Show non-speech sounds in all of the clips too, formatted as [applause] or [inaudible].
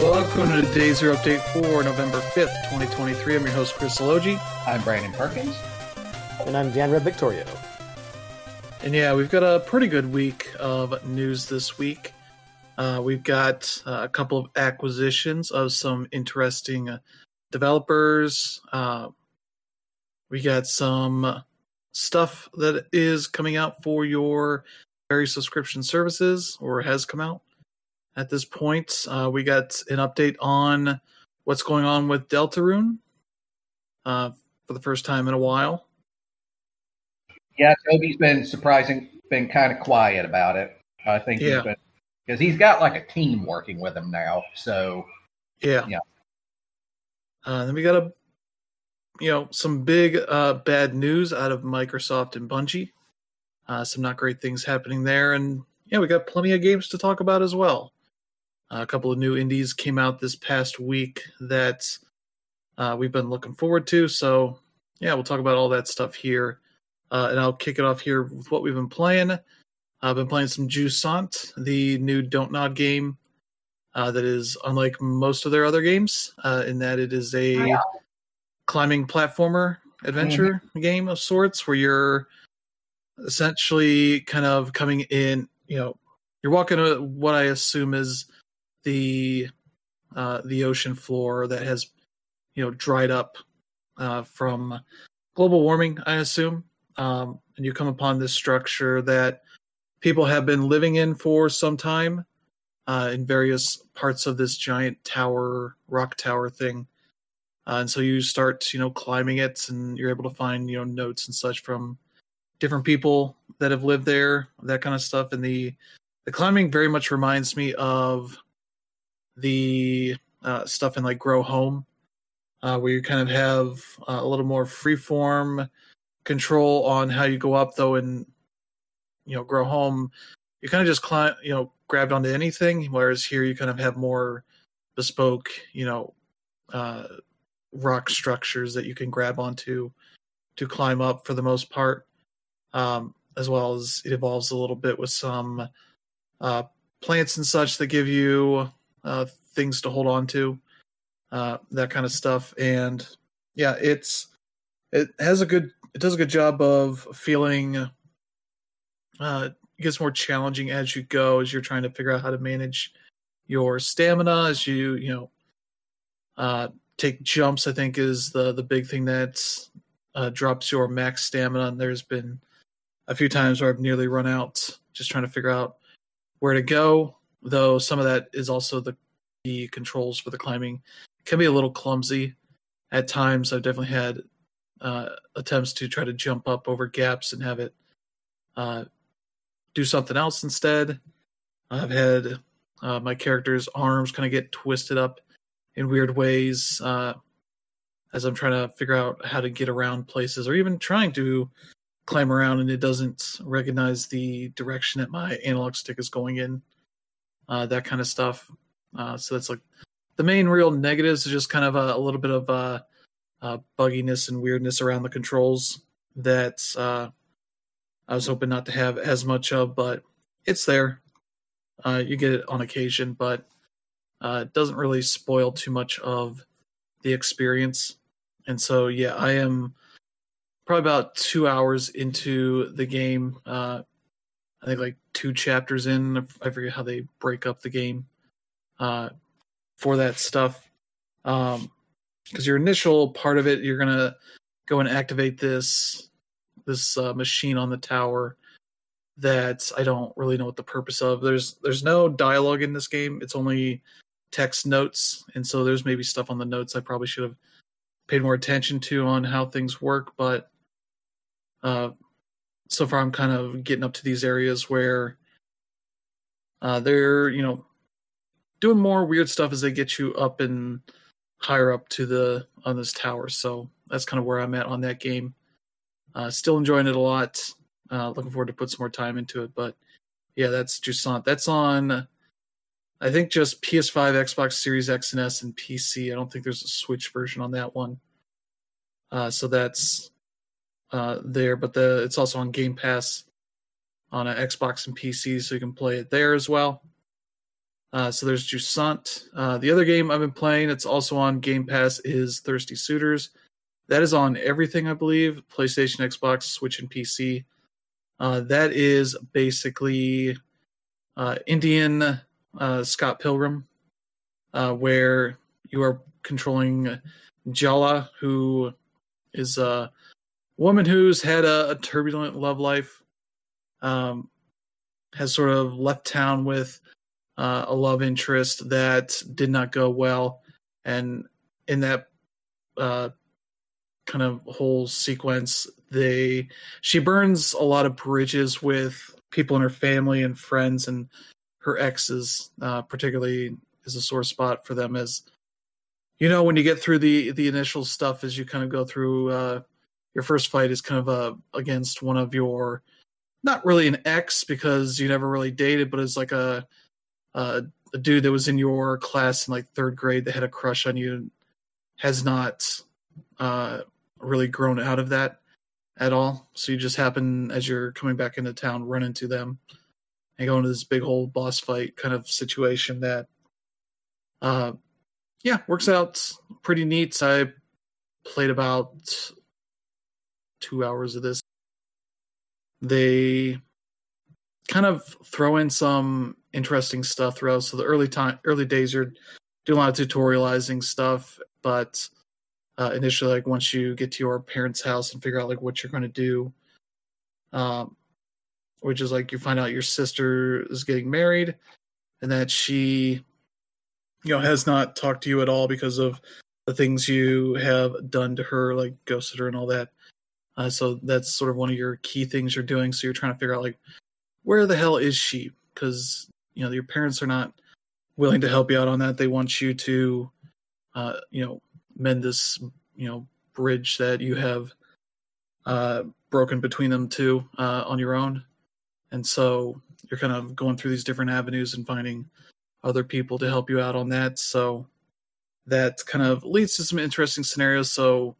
Welcome to the Day Zero Update for November 5th, 2023. I'm your host, Chris Elogi. I'm Brandon Perkins. And I'm Dan Red Victorio. And yeah, we've got a pretty good week of news this week. Uh, we've got uh, a couple of acquisitions of some interesting uh, developers. Uh, we got some stuff that is coming out for your various subscription services or has come out at this point. Uh, we got an update on what's going on with Deltarune uh, for the first time in a while. Yeah, Toby's been surprising, been kind of quiet about it. I think Yeah. he's been because he's got like a team working with him now. So Yeah. Yeah. Uh, then we got a, you know, some big uh, bad news out of Microsoft and Bungie. Uh, some not great things happening there, and yeah, we got plenty of games to talk about as well. Uh, a couple of new indies came out this past week that uh, we've been looking forward to. So yeah, we'll talk about all that stuff here, uh, and I'll kick it off here with what we've been playing. I've been playing some Jusant, the new Don't Nod game uh, that is unlike most of their other games, uh, in that it is a Yeah. climbing platformer adventure game of sorts, where you're essentially kind of coming in. You know, you're walking to what I assume is the uh, the ocean floor that has you know dried up uh, from global warming. I assume, um, and you come upon this structure that people have been living in for some time uh, in various parts of this giant tower, rock tower thing. Uh, and so you start, you know, climbing it, and you're able to find, you know, notes and such from different people that have lived there, that kind of stuff. And the the climbing very much reminds me of the uh, stuff in like Grow Home, uh, where you kind of have uh, a little more freeform control on how you go up, though. In you know, Grow Home, you kind of just climb, you know, grabbed onto anything, whereas here you kind of have more bespoke, you know, uh, rock structures that you can grab onto to climb up for the most part. Um, as well as it evolves a little bit with some uh, plants and such that give you uh, things to hold on to, uh, that kind of stuff. And yeah, it's it has a good it does a good job of feeling uh, it gets more challenging as you go as you're trying to figure out how to manage your stamina as you you know uh, take jumps i think is the the big thing that uh, drops your max stamina and there's been a few times where i've nearly run out just trying to figure out where to go though some of that is also the the controls for the climbing can be a little clumsy at times i've definitely had uh, attempts to try to jump up over gaps and have it uh, do something else instead. I've had uh, my character's arms kind of get twisted up in weird ways uh, as I'm trying to figure out how to get around places, or even trying to climb around and it doesn't recognize the direction that my analog stick is going in. Uh, that kind of stuff. Uh, so that's like the main real negatives is just kind of a, a little bit of uh, uh, bugginess and weirdness around the controls that uh, I was hoping not to have as much of, but it's there. Uh, you get it on occasion, but uh, it doesn't really spoil too much of the experience. And so, yeah, I am probably about two hours into the game. Uh, I think like two chapters in. I forget how they break up the game uh, for that stuff. Um, because your initial part of it, you're gonna go and activate this this uh, machine on the tower that I don't really know what the purpose of. There's there's no dialogue in this game. It's only text notes, and so there's maybe stuff on the notes I probably should have paid more attention to on how things work. But uh, so far, I'm kind of getting up to these areas where uh, they're you know doing more weird stuff as they get you up and higher up to the on this tower. So that's kind of where I'm at on that game. Uh, still enjoying it a lot. Uh, looking forward to put some more time into it. But yeah, that's Jusant. That's on, I think, just PS5, Xbox Series X and S, and PC. I don't think there's a Switch version on that one. Uh, so that's uh, there, but the it's also on Game Pass on a Xbox and PC, so you can play it there as well. Uh, so there's Jusant. Uh, the other game I've been playing, it's also on Game Pass, is Thirsty Suitors. That is on everything, I believe PlayStation, Xbox, Switch, and PC. Uh, that is basically uh, Indian uh, Scott Pilgrim, uh, where you are controlling Jala, who is a woman who's had a, a turbulent love life, um, has sort of left town with uh, a love interest that did not go well, and in that uh, kind of whole sequence, they she burns a lot of bridges with people in her family and friends and her exes, uh, particularly is a sore spot for them as you know when you get through the the initial stuff as you kind of go through uh, your first fight is kind of a against one of your not really an ex because you never really dated, but it's like a, a a dude that was in your class in like third grade that had a crush on you has not uh, really grown out of that at all. So you just happen as you're coming back into town run into them and go into this big whole boss fight kind of situation that uh yeah, works out pretty neat. I played about two hours of this. They kind of throw in some interesting stuff throughout. So the early time, early days, you're doing a lot of tutorializing stuff, but uh, initially, like once you get to your parents' house and figure out like what you're going to do, um, which is like you find out your sister is getting married, and that she, you know, has not talked to you at all because of the things you have done to her, like ghosted her and all that. Uh, so that's sort of one of your key things you're doing. So you're trying to figure out like where the hell is she? Because you know your parents are not willing to help you out on that. They want you to, uh, you know, mend this, you know, bridge that you have uh, broken between them two uh, on your own. And so you're kind of going through these different avenues and finding other people to help you out on that. So that kind of leads to some interesting scenarios. So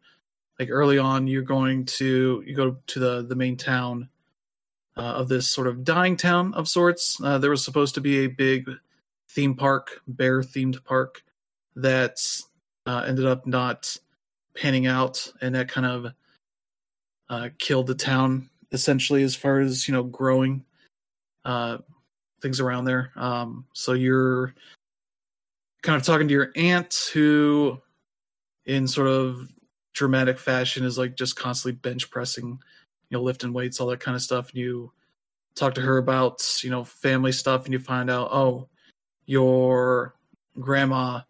like early on, you're going to you go to the the main town uh, of this sort of dying town of sorts. Uh, there was supposed to be a big theme park, bear themed park, that uh, ended up not panning out, and that kind of uh, killed the town essentially as far as you know growing uh, things around there. Um, so you're kind of talking to your aunt who, in sort of dramatic fashion, is like just constantly bench pressing, you know, lifting weights, all that kind of stuff. And you talk to her about you know family stuff, and you find out, oh, your grandma,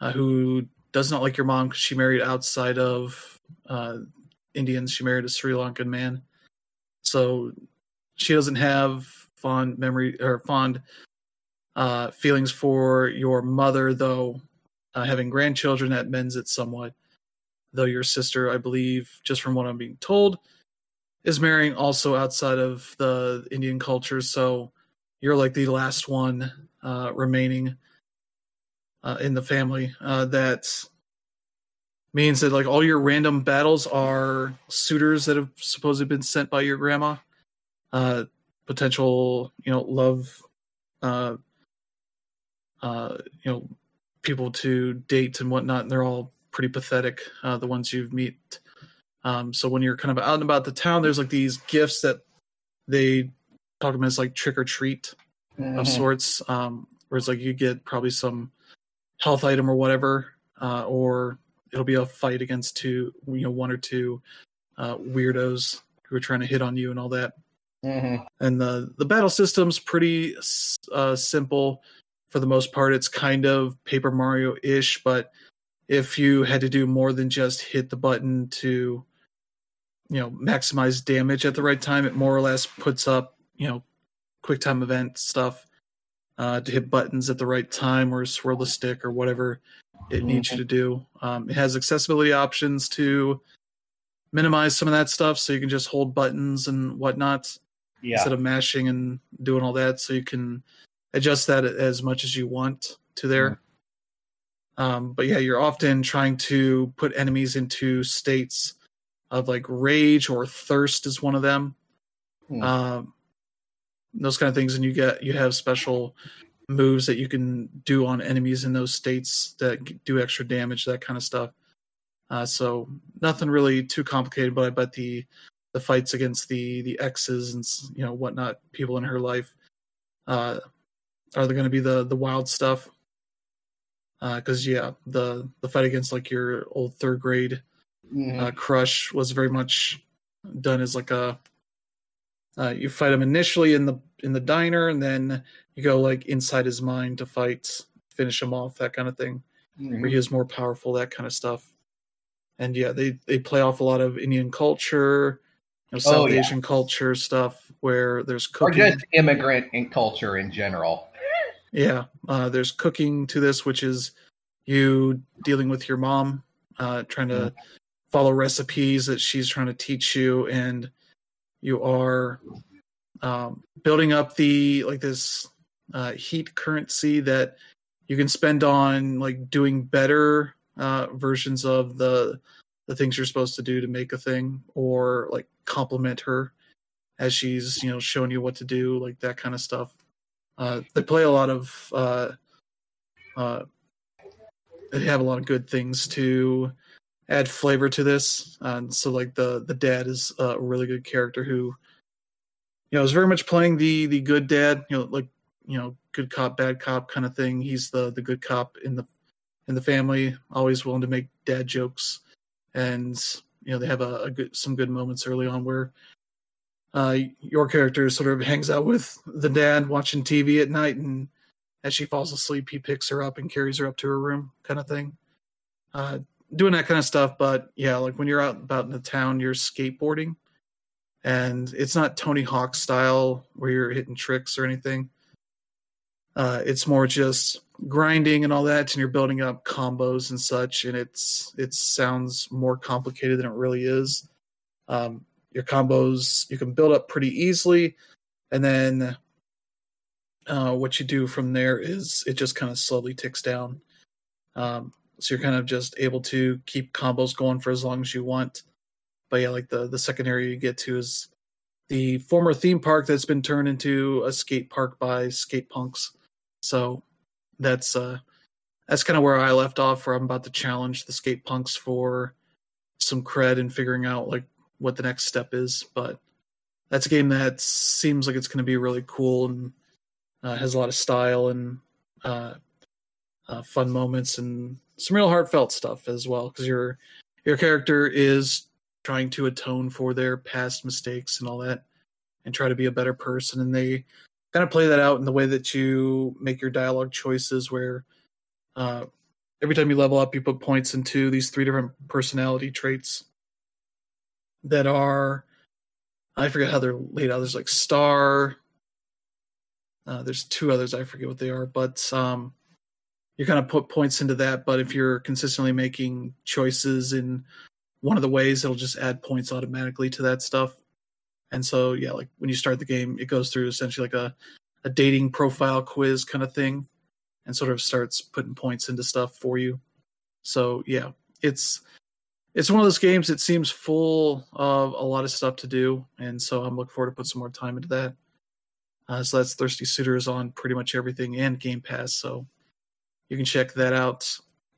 uh, who does not like your mom because she married outside of uh, Indians. She married a Sri Lankan man, so she doesn't have fond memory or fond uh, feelings for your mother, though uh, having grandchildren that mends it somewhat. Though your sister, I believe, just from what I'm being told, is marrying also outside of the Indian culture. So you're like the last one uh, remaining uh, in the family. Uh, that means that like all your random battles are suitors that have supposedly been sent by your grandma. Uh, potential, you know, love, uh, uh, you know, people to date and whatnot. And they're all pretty pathetic. Uh, the ones you meet. Um, so when you're kind of out and about the town, there's like these gifts that they talk about as like trick or treat Mm-hmm. of sorts. Um, where it's like you get probably some health item or whatever, uh, or it'll be a fight against two, you know, one or two uh, weirdos who are trying to hit on you and all that. Mhm. And the the battle system's pretty uh, simple for the most part. It's kind of Paper Mario ish, but if you had to do more than just hit the button to, you know, maximize damage at the right time, it more or less puts up, you know, quick time event stuff uh, to hit buttons at the right time or swirl the stick or whatever it needs you to do. Um, it has accessibility options to minimize some of that stuff, so you can just hold buttons and whatnot Yeah. instead of mashing and doing all that. So you can adjust that as much as you want to there. Um, but yeah, you're often trying to put enemies into states of like rage or thirst is one of them. Hmm. Um, those kind of things, and you get you have special moves that you can do on enemies in those states that do extra damage, that kind of stuff. Uh, so nothing really too complicated, but I bet the the fights against the the exes and you know whatnot, people in her life, uh, are they going to be the the wild stuff? Because uh, yeah, the the fight against like your old third grade Mhm. uh, crush was very much done as like a uh, you fight him initially in the in the diner and then you go like inside his mind to fight finish him off that kind of thing Mhm. where he is more powerful that kind of stuff and yeah they they play off a lot of indian culture you know, south Oh, yeah. asian culture stuff where there's or just immigrant and culture in general. Yeah, uh, there's cooking to this, which is you dealing with your mom, uh, trying to follow recipes that she's trying to teach you, and you are um, building up the like this uh, heat currency that you can spend on like doing better uh, versions of the the things you're supposed to do to make a thing, or like compliment her as she's you know showing you what to do, like that kind of stuff. Uh, they play a lot of uh, uh, they have a lot of good things to add flavor to this. And so like the the dad is a really good character who you know is very much playing the the good dad you know like you know good cop bad cop kind of thing. He's the the good cop in the in the family always willing to make dad jokes. And you know they have a, a good some good moments early on where uh your character sort of hangs out with the dad watching tv at night and as she falls asleep he picks her up and carries her up to her room kind of thing. Uh doing that kind of stuff but yeah like when you're out about in the town you're skateboarding and it's not tony hawk style where you're hitting tricks or anything. Uh it's more just grinding and all that and you're building up combos and such and it's it sounds more complicated than it really is. Um your combos you can build up pretty easily. And then uh, what you do from there is it just kind of slowly ticks down. Um, so you're kind of just able to keep combos going for as long as you want. But yeah like the the second area you get to is the former theme park that's been turned into a skate park by skate punks. So that's uh that's kind of where i left off where i'm about to challenge the skate punks for some cred and figuring out like what the next step is but that's a game that seems like it's going to be really cool and uh, has a lot of style and uh, uh, fun moments and some real heartfelt stuff as well because your your character is trying to atone for their past mistakes and all that and try to be a better person and they kind of play that out in the way that you make your dialogue choices where uh, every time you level up you put points into these three different personality traits that are I forget how they're laid out. There's like star. Uh, there's two others I forget what they are, but um, you kind of put points into that. But if you're consistently making choices in one of the ways, it'll just add points automatically to that stuff. And so, yeah, like when you start the game, it goes through essentially like a, a dating profile quiz kind of thing, and sort of starts putting points into stuff for you. So yeah, it's it's one of those games that seems full of a lot of stuff to do, and so I'm looking forward to put some more time into that. Uh, so that's Thirsty Suitors on pretty much everything and Game Pass, so you can check that out.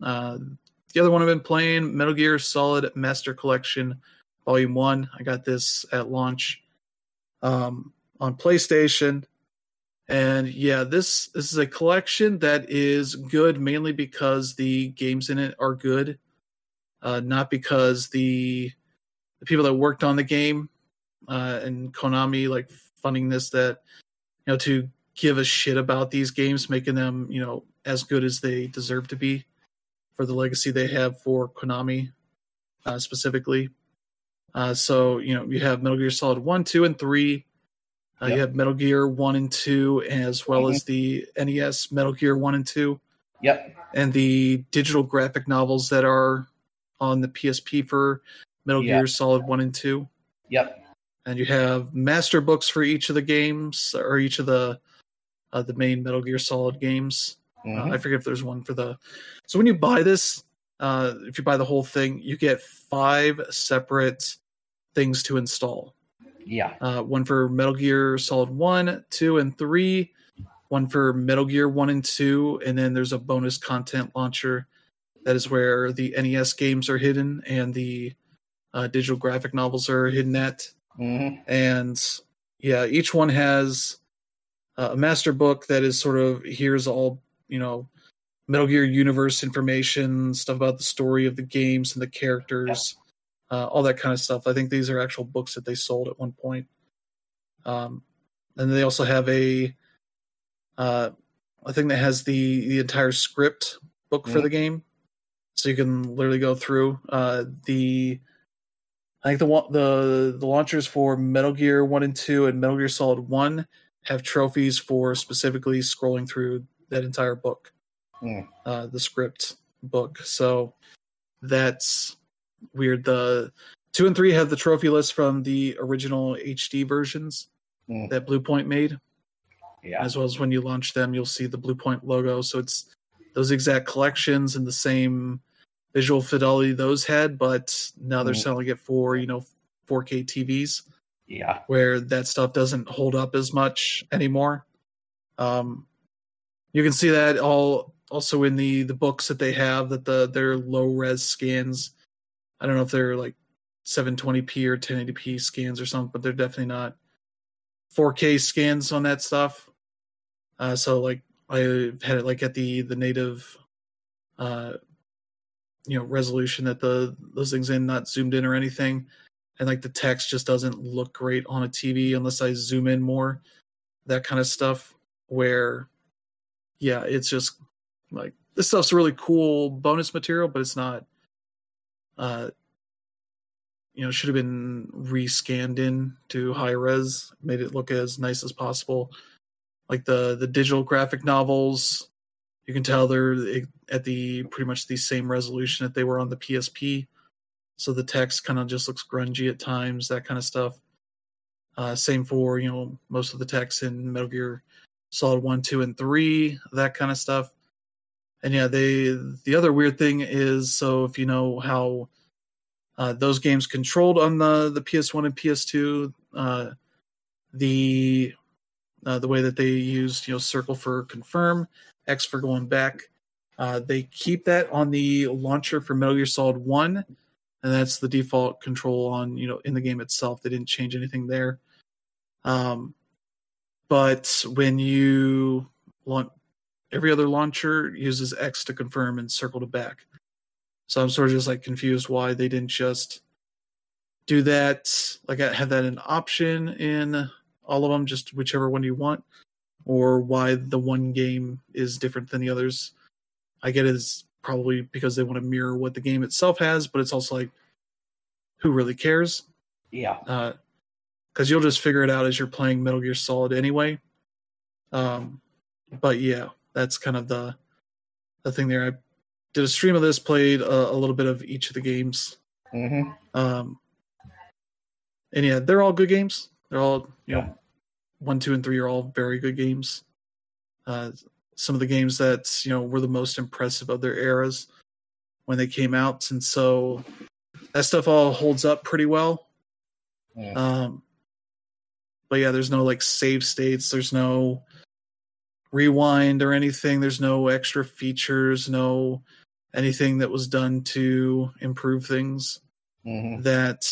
Uh, the other one I've been playing, Metal Gear Solid Master Collection Volume One. I got this at launch um, on PlayStation, and yeah, this this is a collection that is good mainly because the games in it are good uh, not because the the people that worked on the game uh, and Konami like funding this that you know to give a shit about these games, making them you know as good as they deserve to be for the legacy they have for Konami uh, specifically. Uh, so you know you have Metal Gear Solid one, two, and three. Uh, You have Metal Gear one and two, as well as the NES Metal Gear one and two Yep. and the digital graphic novels that are on the PSP for Metal Yeah. Gear Solid 1 and 2. Yep. And you have master books for each of the games or each of the uh, the main Metal Gear Solid games. Uh, Mhm. I forget if there's one for the. So when you buy this, uh, if you buy the whole thing, you get five separate things to install. Yeah. Uh, one for Metal Gear Solid 1, 2, and 3, one for Metal Gear 1 and 2, and then there's a bonus content launcher that is where the NES games are hidden and the uh, digital graphic novels are hidden at. hmm And yeah, each one has uh, a master book that is sort of here's all, you know, Metal Gear universe information, stuff about the story of the games and the characters, uh, all that kind of stuff. I think these are actual books that they sold at one point. Um, and they also have a uh, a thing that has the the entire script book for Mhm. the game, so you can literally go through uh, the. I think the the the launchers for Metal Gear One and Two and Metal Gear Solid One have trophies for specifically scrolling through that entire book, Mm. uh, the script book. So that's weird. The two and three have the trophy list from the original HD versions Mm. that Bluepoint made Yeah. as well as when you launch them you'll see the Bluepoint logo so it's those exact collections and the same visual fidelity those had but now they're Mhm. selling it for you know 4k tvs Yeah. where that stuff doesn't hold up as much anymore um you can see that all also in the the books that they have that the their low res scans i don't know if they're like 720p or 1080p scans or something but they're definitely not 4k scans on that stuff uh so like i had it like at the the native uh you know resolution that the those things in not zoomed in or anything. And like the text just doesn't look great on a tv unless i zoom in more. That kind of stuff where yeah it's just like this stuff's really cool bonus material but it's not uh you know should have been rescanned in to high res made it look as nice as possible like the the digital graphic novels. You can tell they're at the pretty much the same resolution that they were on the psp so the text kind of just looks grungy at times that kind of stuff. Uh, same for you know most of the text in metal gear solid 1 2 and 3 that kind of stuff. And yeah they the other weird thing is so if you know how uh, those games controlled on the the ps1 and ps2 uh, the uh, the way that they used you know circle for confirm x for going back. Uh, they keep that on the launcher for metal gear solid 1 and that's the default control on you know in the game itself. They didn't change anything there. Um but when you launch every other launcher uses x to confirm and circle to back. So i'm sort of just like confused why they didn't just do that. Like I have that an option in all of them just whichever one you want or why the one game is different than the others i get it is probably because they want to mirror what the game itself has, but it's also like, who really cares? Yeah. Because you'll just figure it out as you're playing Metal Gear Solid anyway. Um, but yeah, that's kind of the the thing there. I did a stream of this, played a, a little bit of each of the games, hmm um, and yeah, they're all good games. They're all you Yeah. know, one, two, and three are all very good games. Uh, some of the games that you know were the most impressive of their eras when they came out, and so that stuff all holds up pretty well. Yeah. Um, but yeah, there's no like save states. There's no rewind or anything. There's no extra features. No anything that was done to improve things hmm that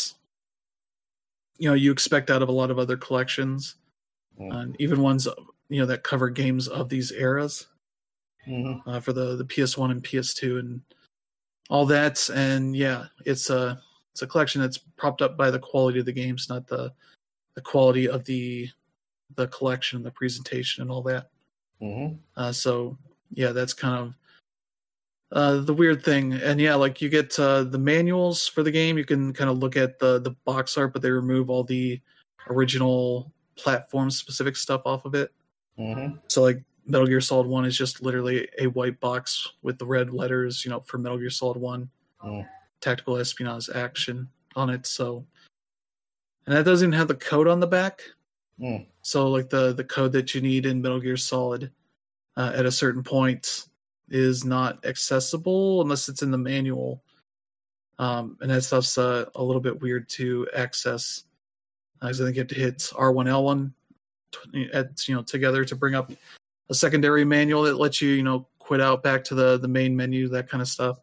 you know you expect out of a lot of other collections, Mm. and even ones you know that cover games of these eras hmm uh, for the the PS1 and PS2 and all that. And yeah, it's a it's a collection that's propped up by the quality of the games, not the the quality of the the collection, the presentation, and all that. hmm Uh, so yeah, that's kind of uh, the weird thing. And yeah, like you get uh, the manuals for the game, you can kind of look at the the box art, but they remove all the original platform specific stuff off of it. hmm So like Metal Gear Solid One is just literally a white box with the red letters, you know, for Metal Gear Solid One, Mm. tactical espionage action on it. So, and that doesn't even have the code on the back. Mm. So like the the code that you need in Metal Gear Solid uh, at a certain point is not accessible unless it's in the manual. Um, and that stuff's uh, a little bit weird to access because I think you have to hit R1 L1 t- at you know together to bring up a secondary manual that lets you, you know, quit out back to the the main menu, that kind of stuff.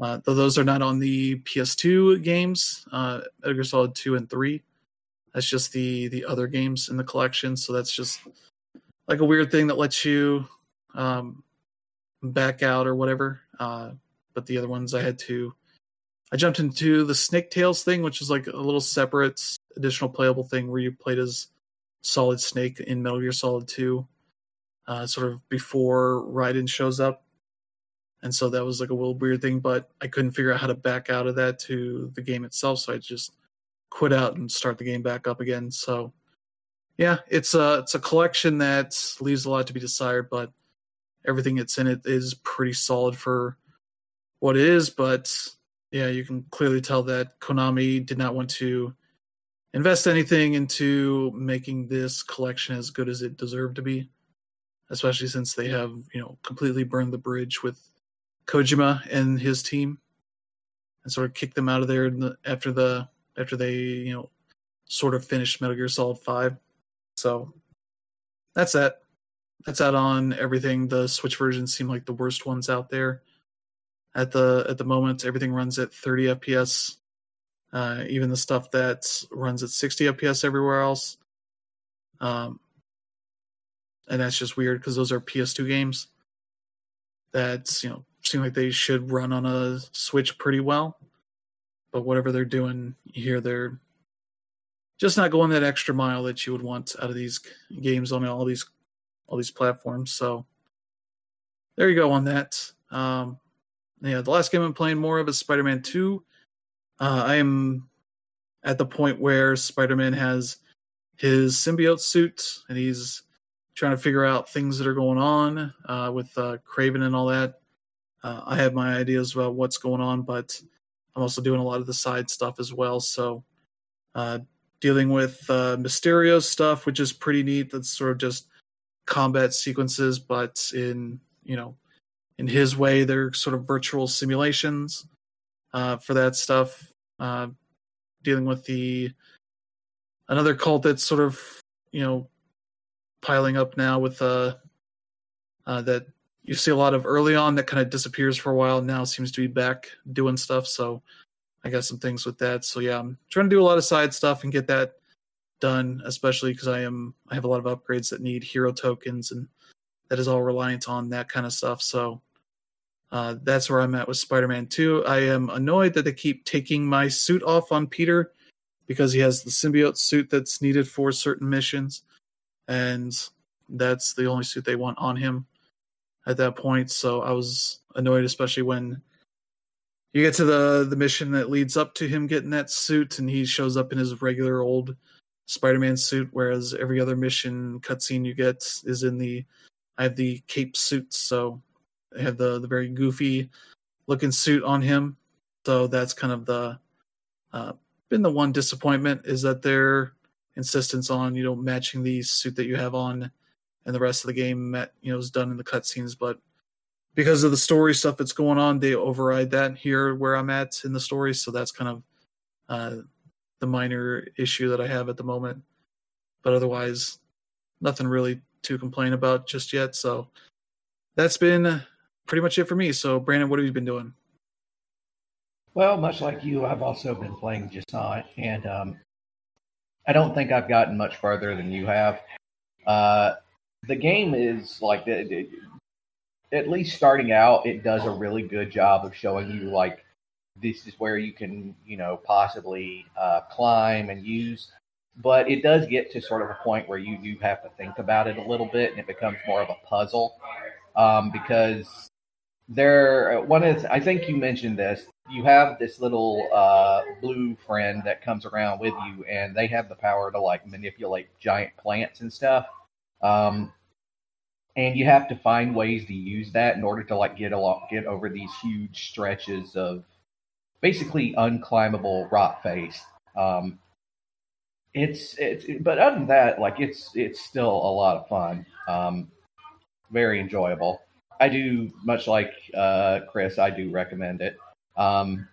Uh, though those are not on the PS2 games, uh, Gear Solid 2 and 3. That's just the the other games in the collection. So that's just like a weird thing that lets you um, back out or whatever. Uh, but the other ones I had to. I jumped into the Snake Tales thing, which is like a little separate additional playable thing where you played as Solid Snake in Metal Gear Solid 2, uh, sort of before Raiden shows up. And so that was like a little weird thing, but I couldn't figure out how to back out of that to the game itself. So I just quit out and start the game back up again. So yeah, it's a it's a collection that leaves a lot to be desired, but everything that's in it is pretty solid for what it is. But yeah, you can clearly tell that Konami did not want to invest anything into making this collection as good as it deserved to be, especially since they have you know completely burned the bridge with Kojima and his team, and sort of kicked them out of there the, after the after they you know sort of finished Metal Gear Solid Five. So that's that. That's out on everything. The Switch versions seem like the worst ones out there. At the at the moment, everything runs at 30 FPS. Uh, even the stuff that runs at 60 FPS everywhere else. Um, and that's just weird because those are PS2 games. That's you know seem like they should run on a Switch pretty well. But whatever they're doing here, they're just not going that extra mile that you would want out of these games on all these all these platforms. So there you go on that. Um, yeah, the last game I'm playing more of is Spider-Man 2. Uh, I am at the point where Spider-Man has his symbiote suit and he's trying to figure out things that are going on uh, with uh, Kraven and all that. Uh, I have my ideas about what's going on, but I'm also doing a lot of the side stuff as well. So uh, dealing with uh, Mysterio stuff, which is pretty neat. That's sort of just combat sequences, but in you know, in his way, they're sort of virtual simulations uh, for that stuff. Uh, dealing with the another cult that's sort of you know piling up now with uh, uh that you see a lot of early on that kind of disappears for a while now seems to be back doing stuff so I got some things with that. So yeah, I'm trying to do a lot of side stuff and get that done, especially because I am I have a lot of upgrades that need hero tokens and that is all reliant on that kind of stuff. So uh, that's where I'm at with Spider-Man 2. I am annoyed that they keep taking my suit off on Peter because he has the symbiote suit that's needed for certain missions, and that's the only suit they want on him at that point. So I was annoyed, especially when you get to the the mission that leads up to him getting that suit, and he shows up in his regular old Spider-Man suit, whereas every other mission cutscene you get is in the I have the cape suit, so I have the the very goofy looking suit on him. So that's kind of the uh, been the one disappointment is that their insistence on you know matching the suit that you have on and the rest of the game met, you know is done in the cutscenes, but because of the story stuff that's going on, they override that here where I'm at in the story. So that's kind of uh, the minor issue that I have at the moment. But otherwise, nothing really to complain about just yet. So that's been pretty much it for me. So, Brandon, what have you been doing? Well, much like you, I've also been playing Jusant, and um, I don't think I've gotten much farther than you have. Uh, the game is like at least starting out, it does a really good job of showing you like this is where you can, you know, possibly uh, climb and use. But it does get to sort of a point where you do have to think about it a little bit, and it becomes more of a puzzle um, because there. One is, I think you mentioned this. You have this little uh, blue friend that comes around with you, and they have the power to like manipulate giant plants and stuff. Um, and you have to find ways to use that in order to like get along, get over these huge stretches of basically unclimbable rock face. Um, it's it's but other than that, like it's it's still a lot of fun. Um, very enjoyable. I do much like uh, Chris. I do recommend it. Um,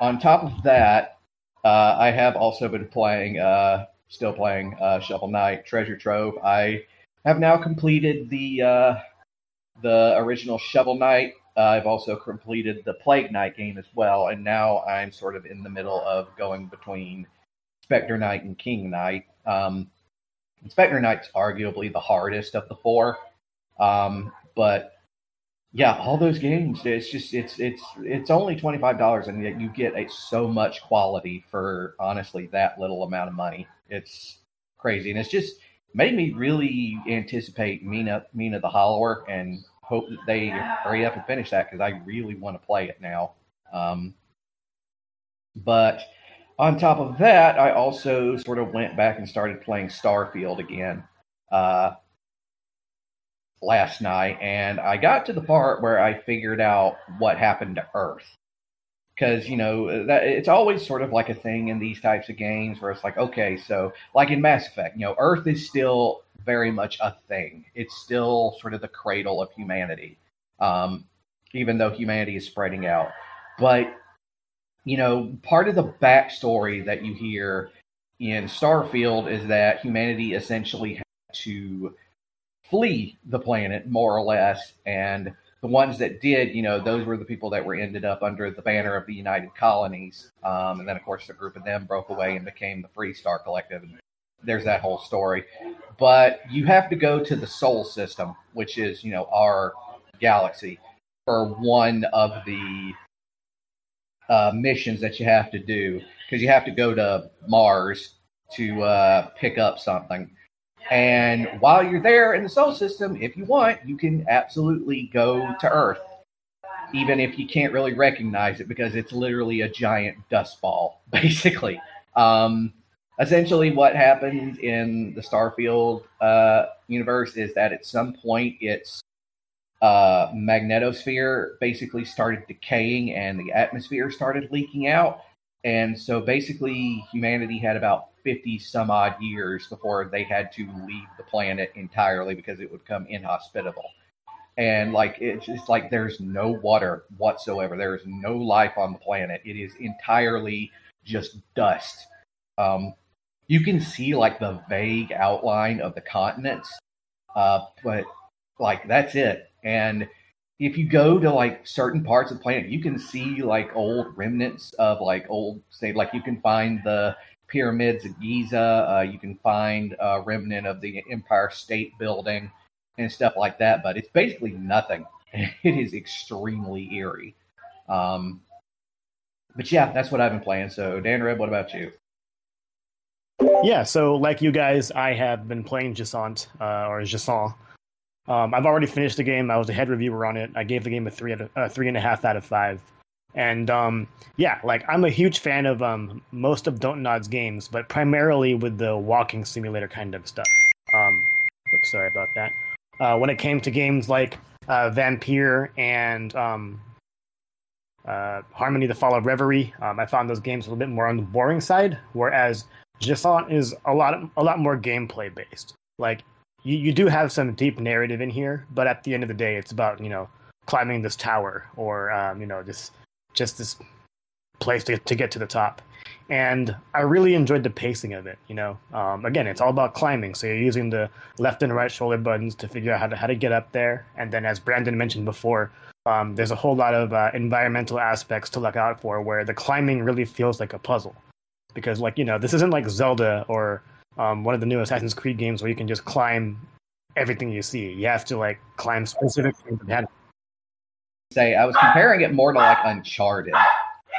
on top of that, uh, I have also been playing, uh, still playing uh, Shovel Knight Treasure Trove. I have now completed the uh, the original Shovel Knight. Uh, I've also completed the Plague Knight game as well, and now I'm sort of in the middle of going between Spectre Knight and King Knight. Um, Spectre Knight's arguably the hardest of the four, um, but yeah, all those games. It's just it's it's it's only twenty five dollars, and yet you get a, so much quality for honestly that little amount of money. It's crazy, and it's just made me really anticipate Mina Mina the Hollower and hope that they hurry up and finish that because I really want to play it now. Um, but on top of that, I also sort of went back and started playing Starfield again. Uh, last night, and I got to the part where I figured out what happened to Earth. Because you know that it's always sort of like a thing in these types of games where it's like, okay, so like in Mass Effect, you know, Earth is still very much a thing. It's still sort of the cradle of humanity, um, even though humanity is spreading out. But you know, part of the backstory that you hear in Starfield is that humanity essentially had to flee the planet more or less and the ones that did you know those were the people that were ended up under the banner of the united colonies um, and then of course the group of them broke away and became the Freestar collective and there's that whole story. But you have to go to the sol system which is you know our galaxy for one of the uh, missions that you have to do. Because you have to go to mars to uh, pick up something. And while you're there in the solar system, if you want, you can absolutely go to Earth, even if you can't really recognize it because it's literally a giant dust ball, [laughs] basically. Um, essentially, what happens in the Starfield uh, universe is that at some point its uh, magnetosphere basically started decaying and the atmosphere started leaking out. And so basically, humanity had about 50 some odd years before they had to leave the planet entirely because it would become inhospitable. And like it's just like there's no water whatsoever. There is no life on the planet. It is entirely just dust. Um, you can see like the vague outline of the continents, uh, but like that's it. And if you go to like certain parts of the planet, you can see like old remnants of like old say like you can find the pyramids at Giza. Uh, you can find a remnant of the Empire State Building and stuff like that, but it's basically nothing. [laughs] It is extremely eerie. Um, but yeah, that's what I've been playing. So, Dan Red, what about you? Yeah, so like you guys, I have been playing Jusant uh, or Jusant. Um, I've already finished the game. I was a head reviewer on it. I gave the game a three out of, uh, three and a half out of five. And um, yeah, like I'm a huge fan of um, most of Don't Nod's games, but primarily with the walking simulator kind of stuff. Um, oops, sorry about that. Uh, when it came to games like uh, Vampyr and um, uh, Harmony: The Fall of Reverie, um, I found those games a little bit more on the boring side. Whereas Jusant is a lot a lot more gameplay based. Like you, you do have some deep narrative in here, but at the end of the day, it's about you know climbing this tower or um, you know this just this place to, to get to the top. And I really enjoyed the pacing of it. You know, um, again, it's all about climbing. So you're using the left and right shoulder buttons to figure out how to how to get up there. And then, as Brandon mentioned before, um, there's a whole lot of uh, environmental aspects to look out for, where the climbing really feels like a puzzle. Because, like you know, this isn't like Zelda or um, one of the new Assassin's Creed games where you can just climb everything you see. You have to like climb specific things say I was comparing it more to like Uncharted,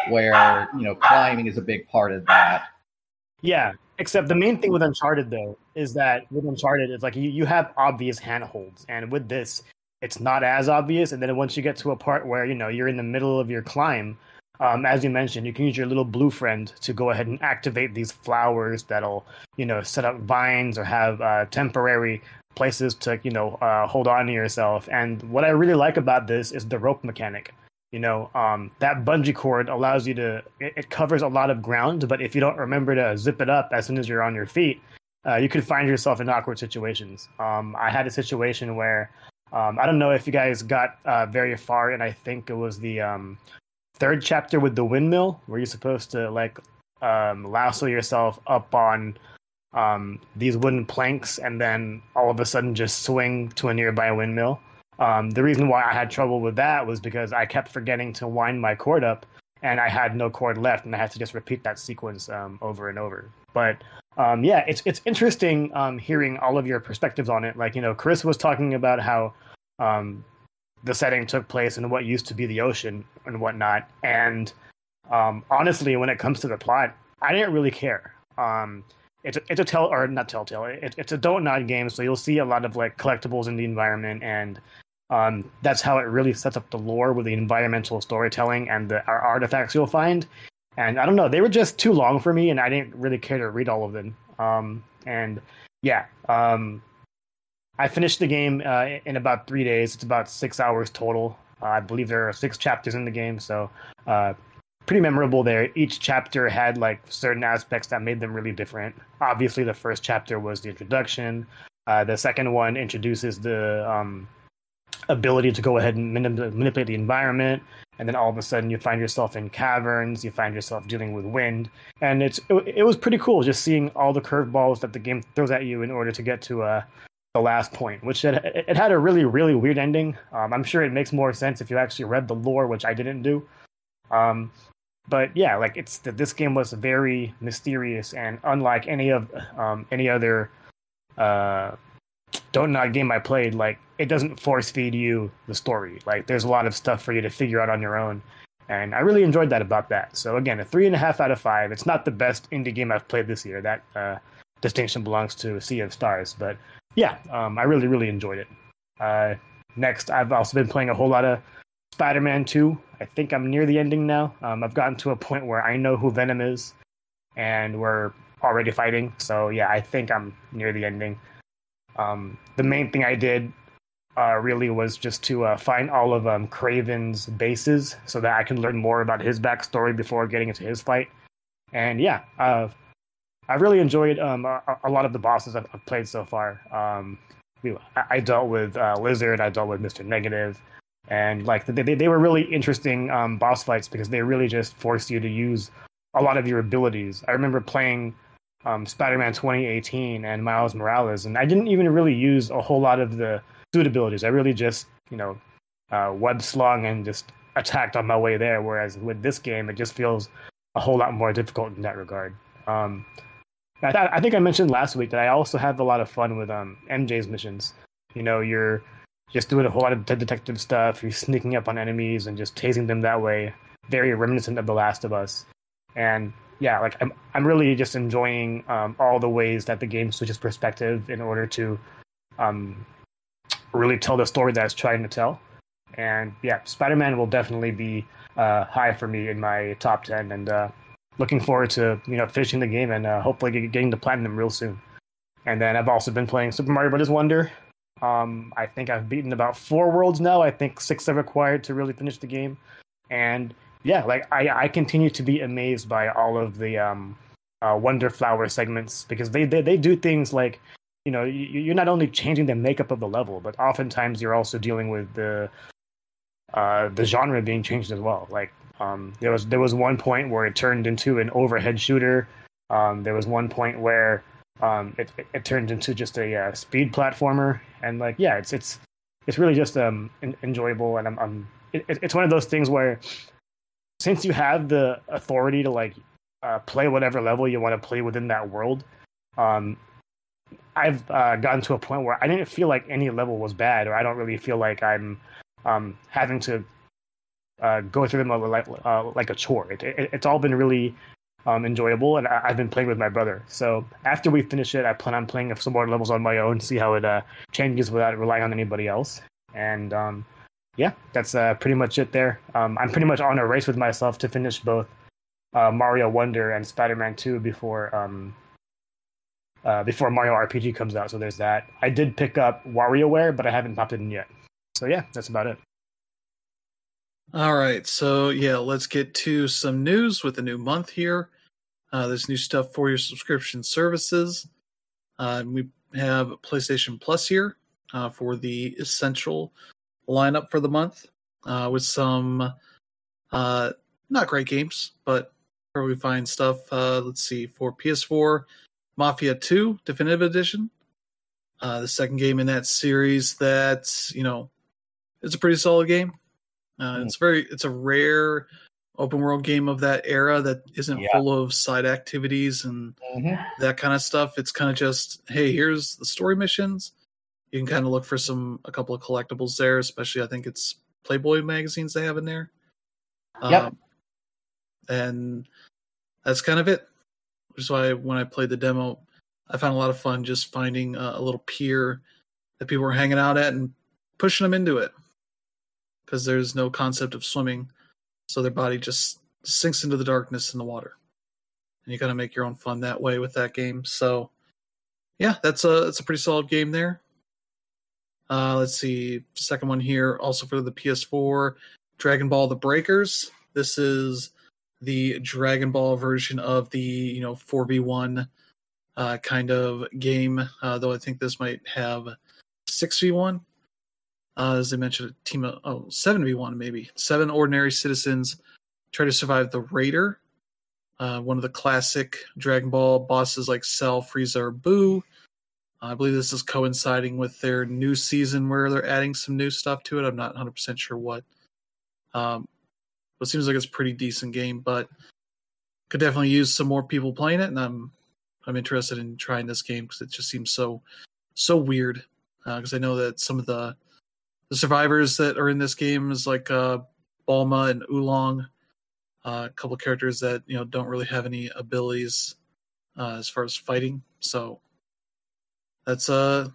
where you know climbing is a big part of that. Yeah, except the main thing with Uncharted though is that with Uncharted it's like you, you have obvious handholds, and with this it's not as obvious. And then once you get to a part where you know you're in the middle of your climb, um, as you mentioned, you can use your little blue friend to go ahead and activate these flowers that'll, you know, set up vines or have uh, temporary places to you know uh, hold on to yourself. And what I really like about this is the rope mechanic. You know, um, that bungee cord allows you to it, it, covers a lot of ground, but if you don't remember to zip it up as soon as you're on your feet, uh, you could find yourself in awkward situations. Um, I had a situation where um, I don't know if you guys got uh, very far, and I think it was the um, third chapter with the windmill, where you're supposed to like um, lasso yourself up on um, these wooden planks and then all of a sudden just swing to a nearby windmill. Um, the reason why I had trouble with that was because I kept forgetting to wind my cord up and I had no cord left and I had to just repeat that sequence um, over and over. But um, yeah, it's it's interesting um, hearing all of your perspectives on it. Like you know, Chris was talking about how um, the setting took place in what used to be the ocean and whatnot, and um, honestly, when it comes to the plot, I didn't really care. Um, it's a, it's a tell or not telltale. It, it's a Don't Nod game, so you'll see a lot of like collectibles in the environment, and um, that's how it really sets up the lore with the environmental storytelling and the artifacts you'll find. And I don't know, they were just too long for me, and I didn't really care to read all of them. Um, and yeah, um, I finished the game uh, in about three days. It's about six hours total. Uh, I believe there are six chapters in the game, so uh, pretty memorable there. Each chapter had like certain aspects that made them really different. Obviously, the first chapter was the introduction. Uh, the second one introduces the um, ability to go ahead and manip- manipulate the environment, and then all of a sudden you find yourself in caverns. You find yourself dealing with wind, and it's it, it was pretty cool just seeing all the curveballs that the game throws at you in order to get to uh, the last point. Which it, it had a really really weird ending. Um, I'm sure it makes more sense if you actually read the lore, which I didn't do. Um, but yeah, like it's this game was very mysterious and unlike any of um, any other uh, Don't Nod game I played. Like it doesn't force feed you the story. Like there's a lot of stuff for you to figure out on your own, and I really enjoyed that about that. So again, a three and a half out of five. It's not the best indie game I've played this year. That uh, distinction belongs to Sea of Stars, but yeah, um, I really really enjoyed it. Uh, next, I've also been playing a whole lot of Spider-Man 2. I think I'm near the ending now. Um, I've gotten to a point where I know who Venom is, and we're already fighting. So yeah, I think I'm near the ending. Um, the main thing I did uh, really was just to uh, find all of um, Kraven's bases so that I can learn more about his backstory before getting into his fight. And yeah, uh, I really enjoyed um, a, a, lot of the bosses I've, I've played so far. Um, I, I, dealt with uh, Lizard, I dealt with Mister Negative, and like they they were really interesting um, boss fights because they really just forced you to use a lot of your abilities. I remember playing um, Spider-Man 2018 and Miles Morales, and I didn't even really use a whole lot of the suit abilities. I really just you know uh, web slung and just attacked on my way there. Whereas with this game, it just feels a whole lot more difficult in that regard. Um, I, th- I, think I mentioned last week that I also have a lot of fun with um, MJ's missions. You know, you're just doing a whole lot of detective stuff. You're sneaking up on enemies and just tasing them that way. Very reminiscent of The Last of Us. And yeah, like I'm, I'm really just enjoying um, all the ways that the game switches perspective in order to um, really tell the story that it's trying to tell. And yeah, Spider-Man will definitely be uh, high for me in my top ten, and uh, looking forward to you know finishing the game and uh, hopefully getting the platinum real soon. And then I've also been playing Super Mario Bros. Wonder. Um, I think I've beaten about four worlds now. I think six are required to really finish the game. And yeah, like I, I continue to be amazed by all of the um, uh, Wonder Flower segments because they, they, they do things like, you know, you, are not only changing the makeup of the level, but oftentimes you're also dealing with the uh, the genre being changed as well. Like um, there was there was one point where it turned into an overhead shooter. Um, there was one point where um, it, it, it turned into just a uh, speed platformer, and like yeah, it's it's it's really just um enjoyable, and I'm, I'm it, it's one of those things where since you have the authority to like uh, play whatever level you want to play within that world, um, I've uh, gotten to a point where I didn't feel like any level was bad, or I don't really feel like I'm um, having to uh, go through them like uh, like a chore. It, it, it's all been really um, enjoyable, and I, have been playing with my brother. So after we finish it, I plan on playing some more levels on my own, see how it uh, changes without relying on anybody else. And um, yeah, that's uh, pretty much it there. Um, I'm pretty much on a race with myself to finish both uh, Mario Wonder and Spider-Man 2 before um, uh, before Mario RPG comes out. So there's that. I did pick up WarioWare, but I haven't popped it in yet. So yeah, that's about it. All right, so yeah, let's get to some news with the new month here. Uh, there's new stuff for your subscription services. Uh, we have PlayStation Plus here uh, for the essential lineup for the month uh, with some uh, not great games, but we find stuff. Uh, let's see for PS4, Mafia 2 Definitive Edition. Uh, the second game in that series that, you know, it's a pretty solid game. Uh, It's very, it's a rare open world game of that era that isn't Yeah. full of side activities and Mhm. that kind of stuff. It's kind of just, hey, here's the story missions. You can kind of look for some a couple of collectibles there, especially I think it's Playboy magazines they have in there. Yep. Um, and that's kind of it. Which is why when I played the demo, I found a lot of fun just finding a, a little pier that people were hanging out at and pushing them into it because there's no concept of swimming, so their body just sinks into the darkness in the water, and you kind of make your own fun that way with that game. So, yeah, that's a that's a pretty solid game there. Uh, let's see, second one here, also for the PS4, Dragon Ball: The Breakers. This is the Dragon Ball version of the you know 4v1 uh, kind of game, uh, though I think this might have 6v1. Uh, as they mentioned, a team of oh, 7v1 maybe. Seven ordinary citizens try to survive the Raider, uh, one of the classic Dragon Ball bosses like Cell, Frieza, or Buu. I believe this is coinciding with their new season where they're adding some new stuff to it. I'm not 100% sure what. Um, but it seems like it's a pretty decent game, but could definitely use some more people playing it. And I'm I'm interested in trying this game because it just seems so so weird. Because I know that some of the the survivors that are in this game is like uh, Bulma and Oolong, uh, a couple characters that you know don't really have any abilities uh, as far as fighting. So that's a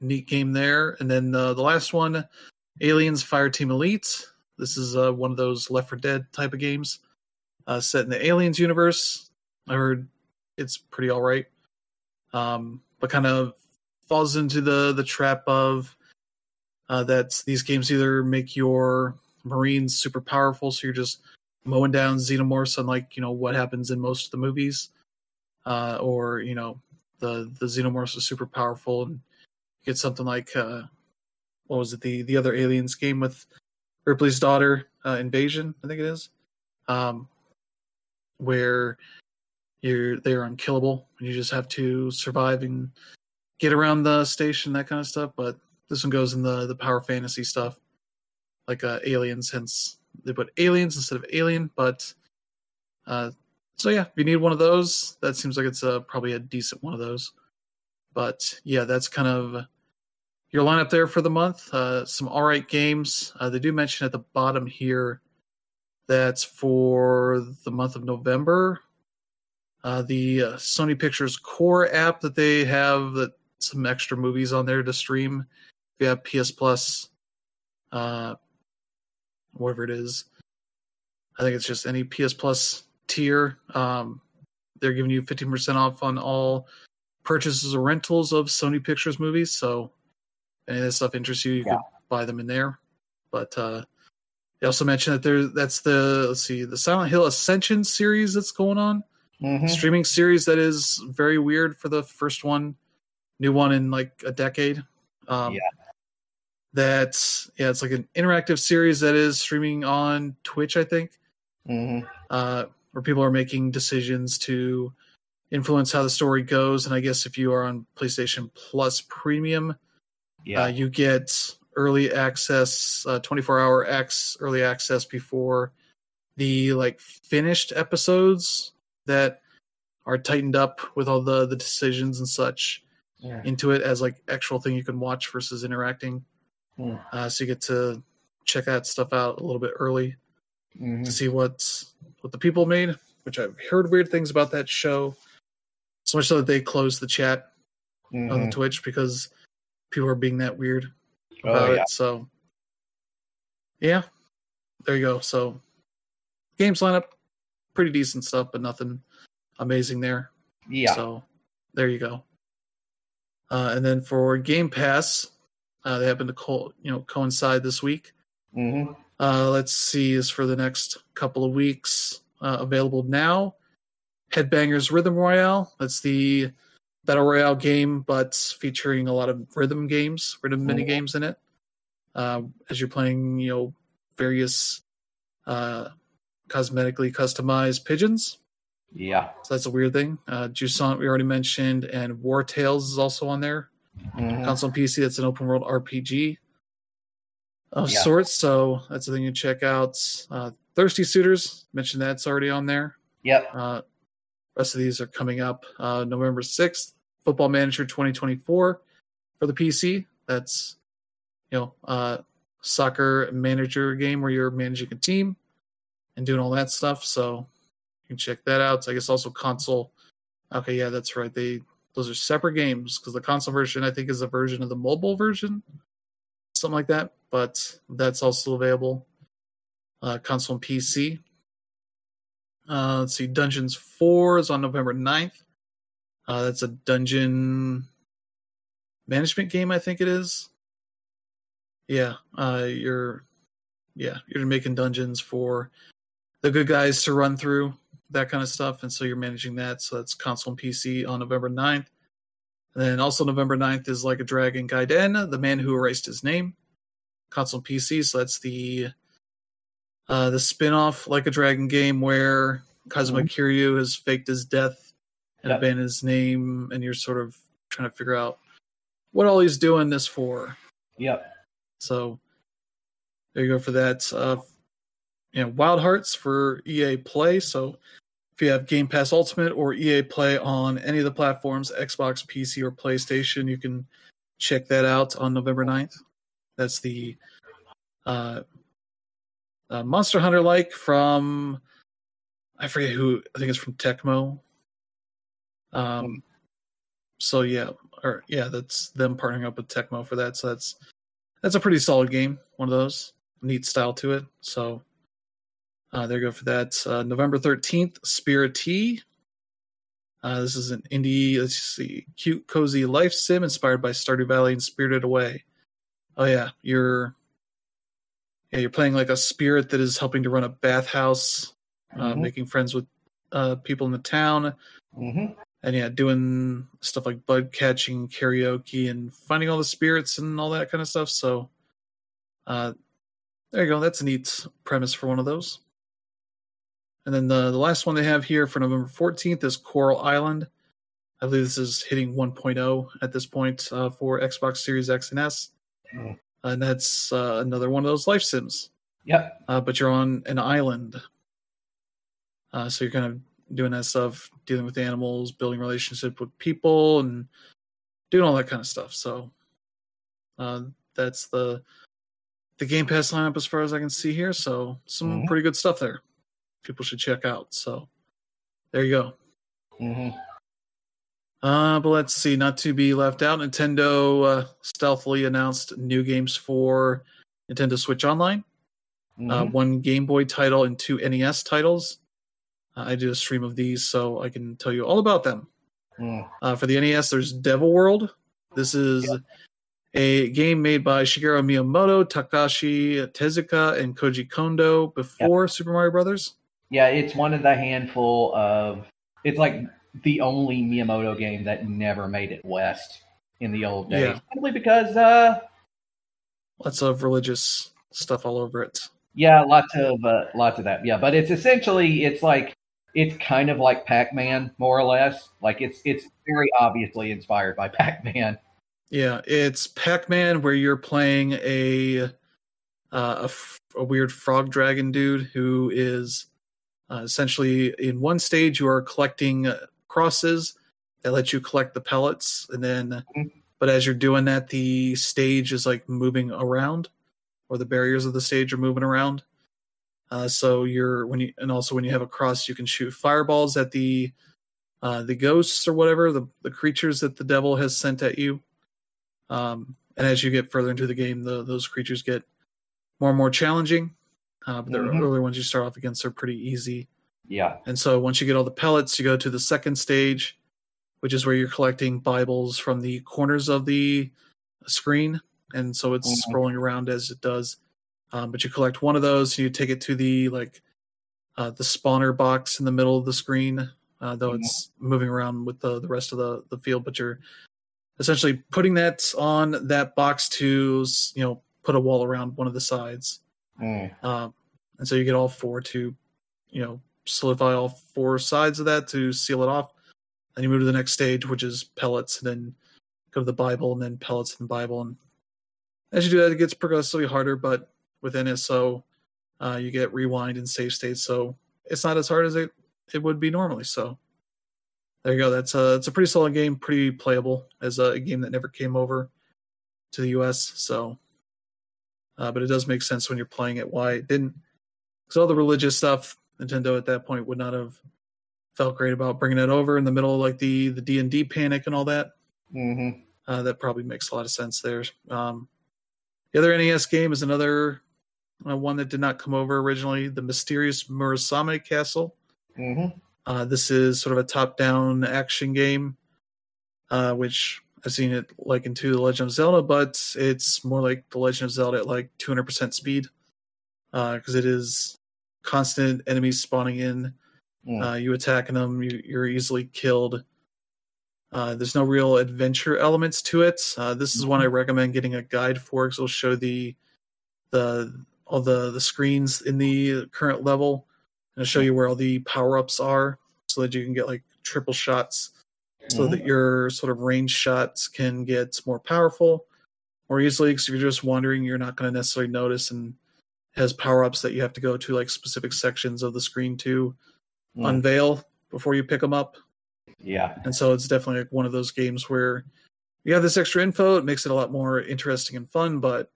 neat game there. And then uh, the last one, Aliens Fire Team Elite. This is uh, one of those Left 4 Dead type of games uh, set in the Aliens universe. I heard it's pretty all right, um, but kind of falls into the the trap of uh, that these games either make your Marines super powerful, so you're just mowing down xenomorphs, unlike you know what happens in most of the movies, uh, or you know the the xenomorphs are super powerful and get something like uh, what was it the the other aliens game with Ripley's daughter uh, invasion I think it is, um, where you're they're unkillable and you just have to survive and get around the station that kind of stuff. But this one goes in the the power fantasy stuff, like uh, aliens. Hence they put aliens instead of alien. But uh, so yeah, if you need one of those, that seems like it's uh, probably a decent one of those. But yeah, that's kind of your lineup there for the month. Uh, some all right games. Uh, they do mention at the bottom here that's for the month of November. Uh, the uh, Sony Pictures Core app that they have that some extra movies on there to stream. If you have PS Plus, uh, whatever it is, I think it's just any PS Plus tier. Um, they're giving you 15% off on all purchases or rentals of Sony Pictures movies. So, if any of this stuff interests you, you Yeah. could buy them in there. But uh, they also mentioned that there that's the let's see the Silent Hill Ascension series that's going on Mhm. streaming series that is very weird for the first one, new one in like a decade. Um, Yeah. That's yeah, it's like an interactive series that is streaming on Twitch, I think, Mhm. uh, where people are making decisions to influence how the story goes. And I guess if you are on PlayStation Plus Premium, Yeah. uh, you get early access, uh, 24 hour X early access before the like finished episodes that are tightened up with all the the decisions and such Yeah. into it as like actual thing you can watch versus interacting. Hmm. Uh, so you get to check that stuff out a little bit early Mhm. to see what's what the people made, which I've heard weird things about that show. So much so that they closed the chat on the Mhm. Twitch because people are being that weird Oh, about yeah. it. So, yeah, there you go. So, games lineup, pretty decent stuff, but nothing amazing there. Yeah. So, there you go. Uh, and then for Game Pass, uh, they happen to co- you know coincide this week. Mhm. Uh, let's see, is for the next couple of weeks uh, available now. Headbangers Rhythm Royale. That's the battle royale game, but featuring a lot of rhythm games, rhythm mini Mhm. games in it. Uh, as you're playing, you know, various uh, cosmetically customized pigeons. Yeah. So that's a weird thing. Uh, Jusant, we already mentioned, and Wartales is also on there. Mhm. Console and PC, that's an open world RPG of Yeah. sorts. So that's a thing you check out. Uh, Thirsty Suitors, mentioned that's already on there. Yep. Uh, rest of these are coming up uh, November 6th. Football Manager 2024 for the PC. That's, you know, uh, soccer manager game where you're managing a team and doing all that stuff. So you can check that out. I guess also console. Okay, yeah, that's right. They those are separate games because the console version I think is a version of the mobile version, something like that. But that's also available. Uh, console and PC. Uh, let's see, Dungeons 4 is on November 9th. Uh, that's a dungeon management game, I think it is. Yeah, uh, you're, yeah, you're making dungeons for the good guys to run through, that kind of stuff, and so you're managing that. So that's console and PC on November 9th. And then also November 9th is Like a Dragon Gaiden, The Man Who Erased His Name, console and PC. So that's the uh, the spin-off Like a Dragon game where Kazuma Kiryu has faked his death and Yep. abandoned his name, and you're sort of trying to figure out what all he's doing this for. Yep. So there you go for that. Uh, you know, Wild Hearts for EA Play. So if you have Game Pass Ultimate or EA Play on any of the platforms, Xbox, PC, or PlayStation, you can check that out on November 9th. That's the uh, uh, Monster Hunter like from I forget who I think it's from Tecmo. Um, so yeah, or yeah, that's them partnering up with Tecmo for that. So that's that's a pretty solid game. One of those neat style to it. So uh, there you go for that. Uh, November thirteenth, Spirittea. Uh, this is an indie. Let's see, cute, cozy life sim inspired by Stardew Valley and Spirited Away. Oh yeah, you're yeah you're playing like a spirit that is helping to run a bathhouse, uh, Mhm. making friends with uh, people in the town Mhm. and yeah, doing stuff like bud catching, karaoke, and finding all the spirits and all that kind of stuff. So, uh, there you go. That's a neat premise for one of those. And then the the last one they have here for November fourteenth is Coral Island. I believe this is hitting 1.0 at this point uh, for Xbox Series X and S, Mm. and that's uh, another one of those life sims Yep. uh, but you're on an island. Uh, so you're kind of doing that stuff, dealing with animals, building relationship with people, and doing all that kind of stuff. So uh, that's the the Game Pass lineup as far as I can see here. So some Mhm. pretty good stuff there. People should check out. So there you go. hmm Uh, but let's see, not to be left out, Nintendo uh, stealthily announced new games for Nintendo Switch Online. uh, Mm-hmm. one Game Boy title and two NES titles. Uh, I did a stream of these, so I can tell you all about them. Mm. Uh, for the NES, there's Devil World. This is a game made by Shigeru Miyamoto, Takashi Tezuka, and Koji Kondo before Super Mario Brothers. Yeah, it's one of the handful of. It's like the only Miyamoto game that never made it west in the old days, Yeah. simply because, uh, Lots of religious stuff all over it. yeah, lots of uh, lots of that. Yeah, but it's essentially it's like it's kind of like Pac-Man, more or less. Like it's it's very obviously inspired by [laughs] Pac-Man. Yeah, it's Pac-Man where you're playing a uh, a, f- a weird frog dragon dude who is uh, essentially in one stage you are collecting uh, crosses that let you collect the pellets, and then Mhm. but as you're doing that, the stage is like moving around, or the barriers of the stage are moving around. Uh, so you're when you and also when you have a cross, you can shoot fireballs at the uh, the ghosts or whatever the the creatures that the devil has sent at you. Um, and as you get further into the game, the, those creatures get more and more challenging. Uh, but the Mhm. earlier ones you start off against are pretty easy. Yeah. And so once you get all the pellets, you go to the second stage, which is where you're collecting Bibles from the corners of the screen. And so it's Mhm. scrolling around as it does. Um, but you collect one of those, and you take it to the like uh, the spawner box in the middle of the screen, uh, though Mhm. it's moving around with the, the rest of the, the field. But you're essentially putting that on that box to you know put a wall around one of the sides. Mm. Um, and so you get all four to, you know, solidify all four sides of that to seal it off. Then you move to the next stage, which is pellets, and then go to the Bible, and then pellets and Bible. And as you do that, it gets progressively harder, but with NSO, uh, you get rewind and save states, so it's not as hard as it, it would be normally. So there you go. That's a it's a pretty solid game, pretty playable as a game that never came over to the U.S. So, uh, but it does make sense when you're playing it why it didn't. Because all the religious stuff, Nintendo at that point would not have felt great about bringing it over in the middle of like the the D and D panic and all that. Mm-hmm. Uh, that probably makes a lot of sense there. Um, the other NES game is another uh, one that did not come over originally, the Mysterious Murasame Castle. Mm-hmm. Uh, this is sort of a top-down action game, uh, which I've seen it like to The Legend of Zelda, but it's more like The Legend of Zelda at like 200% speed, because it is constant enemies spawning in. Mm. Uh, you attacking them, you, you're easily killed. Uh, there's no real adventure elements to it. Uh, this is one I recommend getting a guide for because it'll show the the all the the screens in the current level and it'll show you where all the power ups are, so that you can get like triple shots, so Mhm. that your sort of range shots can get more powerful more easily. Because if you're just wandering, you're not going to necessarily notice and has power ups that you have to go to like specific sections of the screen to Mm. unveil before you pick them up. Yeah. And so it's definitely like one of those games where you have this extra info. It makes it a lot more interesting and fun. But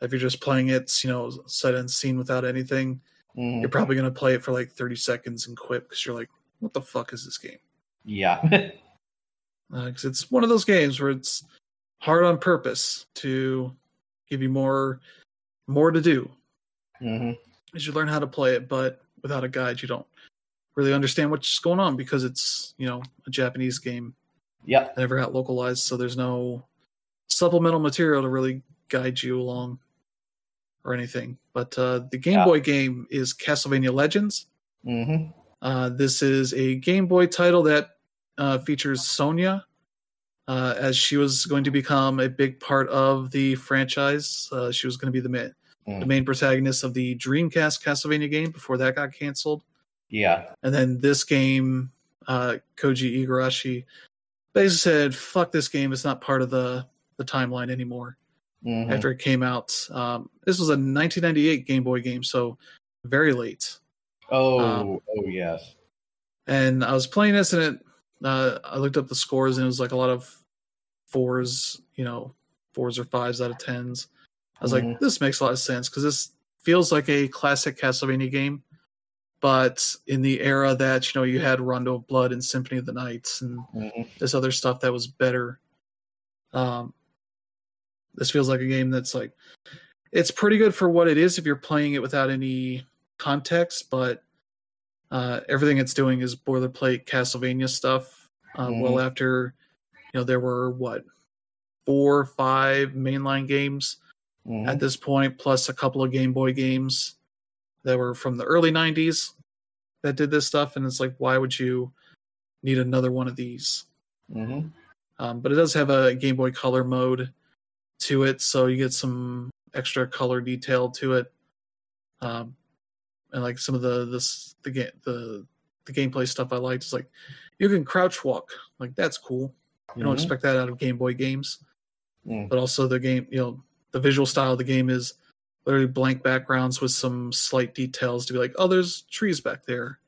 if you're just playing it, you know, set and scene without anything, Mhm. you're probably going to play it for like 30 seconds and quit because you're like, what the fuck is this game? Yeah. [laughs] Because it's one of those games where it's hard on purpose to give you more more to do hmm as you learn how to play it. But without a guide, you don't really understand what's going on because it's you know a Japanese game yeah never got localized, so there's no supplemental material to really guide you along or anything. But uh, the Game Yeah. Boy game is Castlevania Legends. hmm Uh, this is a Game Boy title that uh, features Sonia, uh, as she was going to become a big part of the franchise. Uh, she was going to be the, ma- the Mm. main protagonist of the Dreamcast Castlevania game before that got canceled. Yeah. And then this game, uh, Koji Igarashi basically said, "Fuck this game! It's not part of the the timeline anymore." Mhm. After it came out, um, this was a 1998 Game Boy game, so very late. Oh. um, oh yes. and I was playing this, and it. Uh, I looked up the scores, and it was like a lot of fours, you know, fours or fives out of tens. I was Mhm. like, this makes a lot of sense because this feels like a classic Castlevania game, but in the era that you know you had Rondo of Blood and Symphony of the Nights and Mhm. this other stuff that was better. Um, this feels like a game that's like it's pretty good for what it is if you're playing it without any context, but uh, everything it's doing is boilerplate Castlevania stuff. Uh, Well, after you know there were what four, or five mainline games Mhm. at this point, plus a couple of Game Boy games that were from the early '90s that did this stuff, and it's like, why would you need another one of these? Mhm. Um, but it does have a Game Boy Color mode to it, so you get some extra color detail to it, um, and like some of the this the game the the gameplay stuff I liked is like you can crouch walk, like that's cool. You don't Mhm. expect that out of Game Boy games, Mm. but also the game, you know, the visual style of the game is literally blank backgrounds with some slight details to be like, oh, there's trees back there,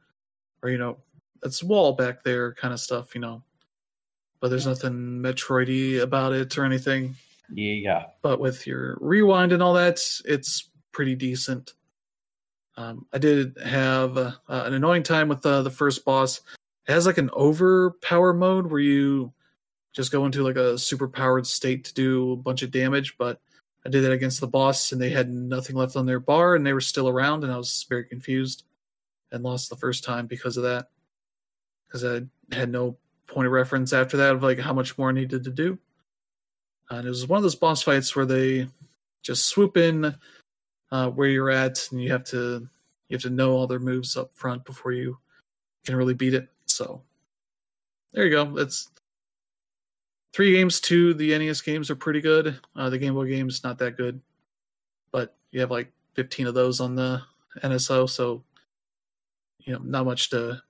or you know, that's wall back there, kind of stuff, you know. But there's nothing Metroidy about it or anything. Yeah. But with your rewind and all that, it's pretty decent. Um, I did have uh, an annoying time with uh, the first boss. It has like an overpower mode where you just go into like a super powered state to do a bunch of damage. But I did that against the boss, and they had nothing left on their bar, and they were still around, and I was very confused and lost the first time because of that. Because I had no point of reference after that of like how much more I needed to do. And it was one of those boss fights where they just swoop in uh, where you're at, and you have to you have to know all their moves up front before you can really beat it. So there you go. That's three games. Two the NES games are pretty good. Uh, the Game Boy games not that good, but you have like 15 of those on the NSO, so you know, not much to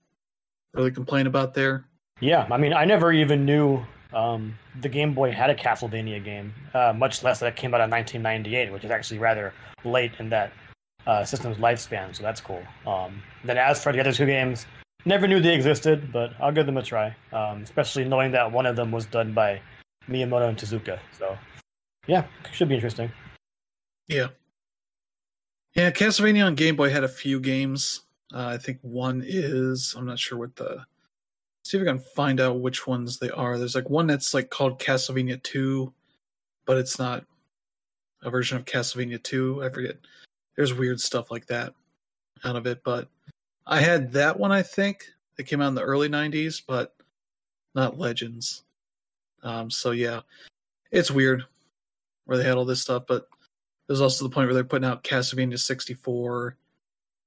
really complain about there. Yeah, I mean, I never even knew um, the Game Boy had a Castlevania game, uh, much less that came out in 1998, which is actually rather late in that uh, system's lifespan. So that's cool. Um, then as for the other two games, never knew they existed, but I'll give them a try. Um, especially knowing that one of them was done by Miyamoto and Tezuka. So yeah, should be interesting. Yeah. Yeah, Castlevania on Game Boy had a few games. Uh, I think one is I'm not sure what the see if I can find out which ones they are. There's like one that's like called Castlevania 2, but it's not a version of Castlevania 2. I forget. There's weird stuff like that out of it, but I had that one I think. It came out in the early 90s, but not Legends. Um, so yeah, it's weird where they had all this stuff, but there's also the point where they're putting out Castlevania 64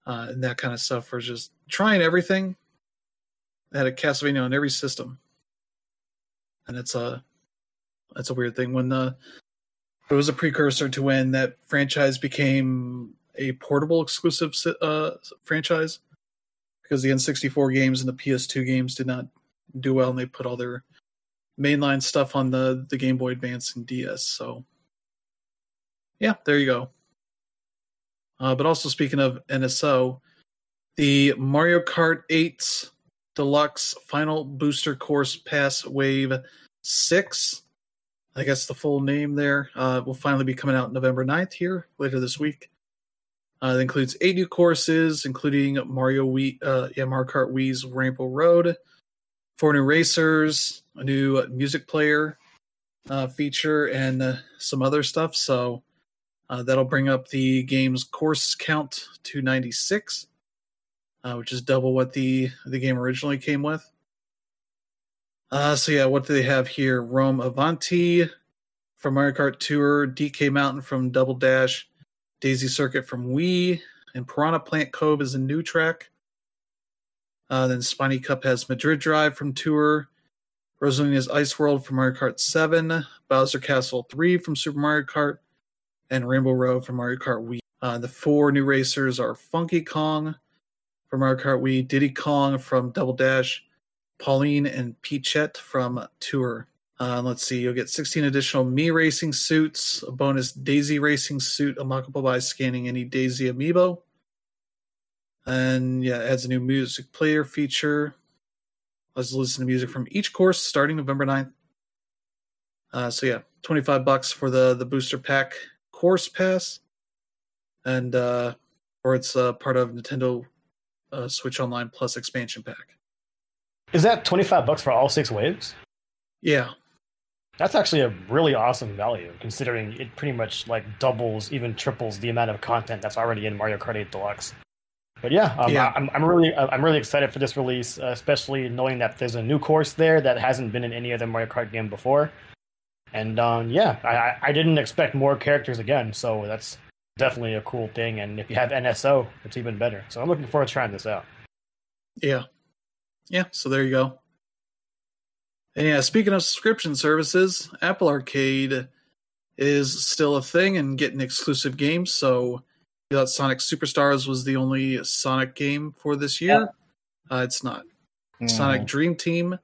uh, and that kind of stuff for just trying everything. Had a Castlevania on every system, and it's a it's a weird thing when the it was a precursor to when that franchise became a portable exclusive uh, franchise because the N64 games and the PS2 games did not do well, and they put all their mainline stuff on the the Game Boy Advance and DS. So yeah, there you go. Uh, but also speaking of NSO, the Mario Kart 8 Deluxe Final Booster Course Pass Wave 6, I guess the full name there, uh, will finally be coming out November 9th here later this week. Uh, it includes eight new courses, including Mario Wii, uh, yeah, Mario Kart Wii's Rainbow Road, four new racers, a new music player uh, feature, and uh, some other stuff. So uh, that'll bring up the game's course count to 96, uh, which is double what the the game originally came with. Uh, so yeah, what do they have here? Rome Avanti from Mario Kart Tour, DK Mountain from Double Dash, Daisy Circuit from Wii, and Piranha Plant Cove is a new track. Uh, then Spiny Cup has Madrid Drive from Tour, Rosalina's Ice World from Mario Kart 7, Bowser Castle 3 from Super Mario Kart, and Rainbow Road from Mario Kart Wii. Uh, the four new racers are Funky Kong from Mario Kart Wii, Diddy Kong from Double Dash, Pauline and Peachette from Tour. Uh, let's see, you'll get 16 additional Mii racing suits, a bonus Daisy racing suit unlockable by scanning any Daisy amiibo. And yeah, adds a new music player feature. Let's listen to music from each course starting November 9th. Uh, so yeah, 25 bucks for the the booster pack course pass, and uh, or it's uh, part of Nintendo uh, Switch Online Plus expansion pack. Is that twenty five bucks for all six waves? Yeah, that's actually a really awesome value, considering it pretty much like doubles, even triples the amount of content that's already in Mario Kart 8 Deluxe. But yeah, um, yeah. I'm, I'm really I'm really excited for this release, uh, especially knowing that there's a new course there that hasn't been in any other Mario Kart game before. And um, yeah, I, I didn't expect more characters again, so that's definitely a cool thing. And if you have NSO, it's even better. So I'm looking forward to trying this out. Yeah, yeah. So there you go. And yeah, speaking of subscription services, Apple Arcade is still a thing and getting exclusive games. So you thought Sonic Superstars was the only Sonic game for this year. Uh, it's not. Mm. Sonic Dream Team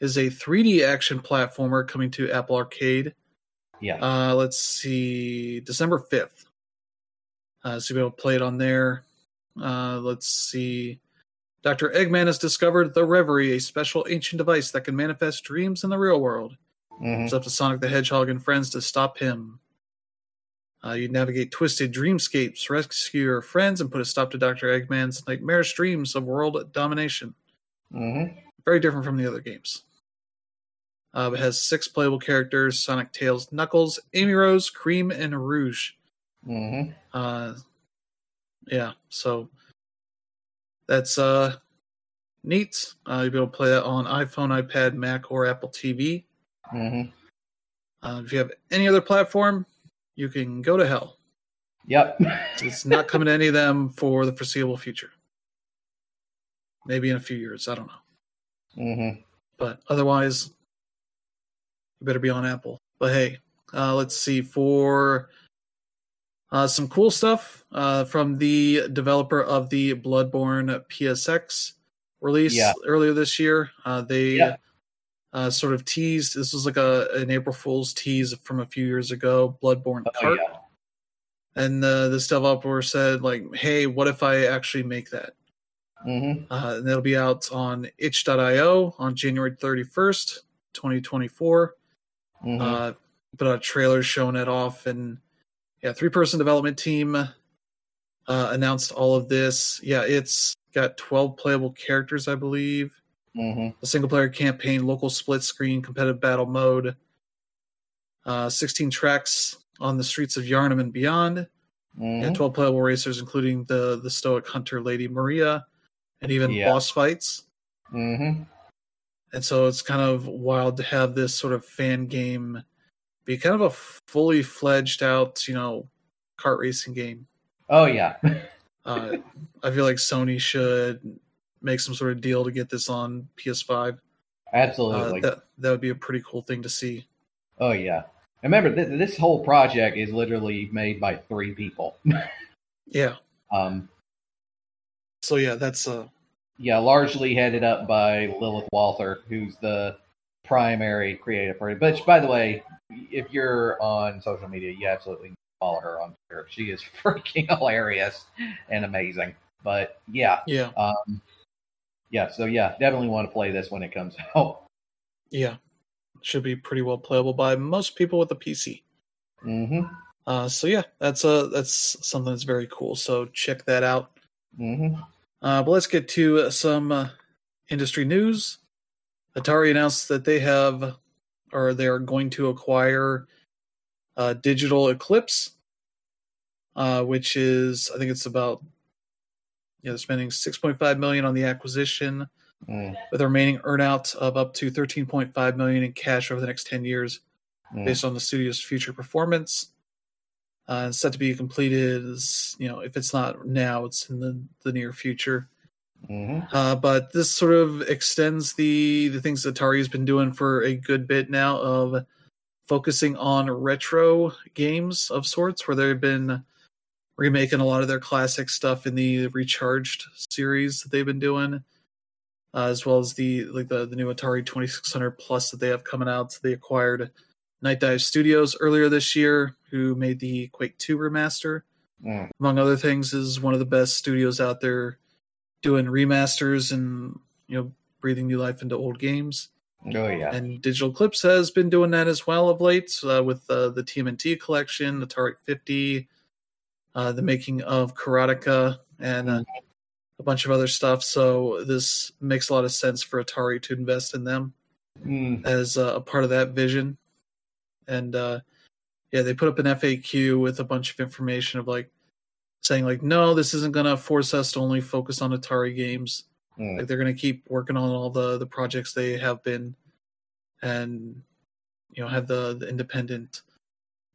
is a 3D action platformer coming to Apple Arcade. Yeah. Uh, let's see, December 5th. Uh, so you'll be able to play it on there. Uh, let's see. Dr. Eggman has discovered the Reverie, a special ancient device that can manifest dreams in the real world. Mm-hmm. It's up to Sonic the Hedgehog and friends to stop him. Uh, you navigate twisted dreamscapes, rescue your friends, and put a stop to Dr. Eggman's nightmarish dreams of world domination. Mm-hmm. Very different from the other games. Uh, it has six playable characters: Sonic, Tails, Knuckles, Amy Rose, Cream, and Rouge. Mm-hmm. Uh, yeah, so that's uh neat. Uh, you'll be able to play that on iPhone, iPad, Mac, or Apple TV. Mm-hmm. Uh, if you have any other platform, you can go to hell. Yep. [laughs] it's not coming to any of them for the foreseeable future. Maybe in a few years. I don't know. Mm-hmm. But otherwise, you better be on Apple. But hey, uh, let's see. For Uh, some cool stuff uh, from the developer of the Bloodborne PSX release Yeah. earlier this year. Uh, they Yeah. uh, sort of teased. This was like a an April Fool's tease from a few years ago. Bloodborne Oh, Kart, yeah. and uh, this developer said like, "Hey, what if I actually make that?" hmm Uh, and it'll be out on itch.io on January 31st, 2024. hmm Uh, put out trailers showing it off, and yeah, three person development team uh, announced all of this. Yeah, it's got 12 playable characters, I believe. hmm A single player campaign, local split screen, competitive battle mode, uh, 16 tracks on the streets of Yharnam and beyond, hmm and 12 playable racers, including the the stoic hunter Lady Maria, and even Yeah. boss fights. hmm And so it's kind of wild to have this sort of fan game be kind of a fully fledged out, you know, kart racing game. Oh yeah. [laughs] Uh, I feel like Sony should make some sort of deal to get this on PS5. Uh, Absolutely. that that would be a pretty cool thing to see. oh yeah. And remember, th- this whole project is literally made by three people. [laughs] Yeah. um, So yeah, that's uh yeah, largely headed up by Lilith Walther, who's the primary creative person. But by the way, if you're on social media, you absolutely follow her on Twitter. She is [laughs] freaking hilarious and amazing. But yeah, yeah um, yeah. So yeah, definitely want to play this when it comes [laughs] out. yeah should be pretty well playable by most people with a PC. Mm-hmm. Uh, so yeah, that's uh that's something that's very cool. So check that out. hmm Uh, but let's get to some uh, industry news. Atari announced that they have, or they are going to acquire, uh, Digital Eclipse, uh, which is I think it's about, you know, they're spending six point five million on the acquisition, Mm, with a remaining earnout of up to thirteen point five million in cash over the next ten years, mm. based on the studio's future performance. Uh, and set to be completed, as, you know, if it's not now, it's in the, the near future. Hmm Uh, but this sort of extends the the things Atari's been doing for a good bit now of focusing on retro games of sorts, where they've been remaking a lot of their classic stuff in the Recharged series that they've been doing, uh, as well as the like the the new Atari Twenty Six Hundred Plus that they have coming out. They acquired Nightdive Studios earlier this year, who made the Quake Two remaster Mm. among other things, is one of the best studios out there doing remasters and you know breathing new life into old games. Oh yeah. And Digital Eclipse has been doing that as well of late uh, with uh, the TMNT collection, the Atari 50, uh, the making of Karateka, and uh, a bunch of other stuff. So this makes a lot of sense for Atari to invest in them Mm. as uh, a part of that vision. And uh, yeah, they put up an FAQ with a bunch of information of like saying like, no, this isn't gonna force us to only focus on Atari games. Mm. Like they're gonna keep working on all the the projects they have been, and you know have the, the independent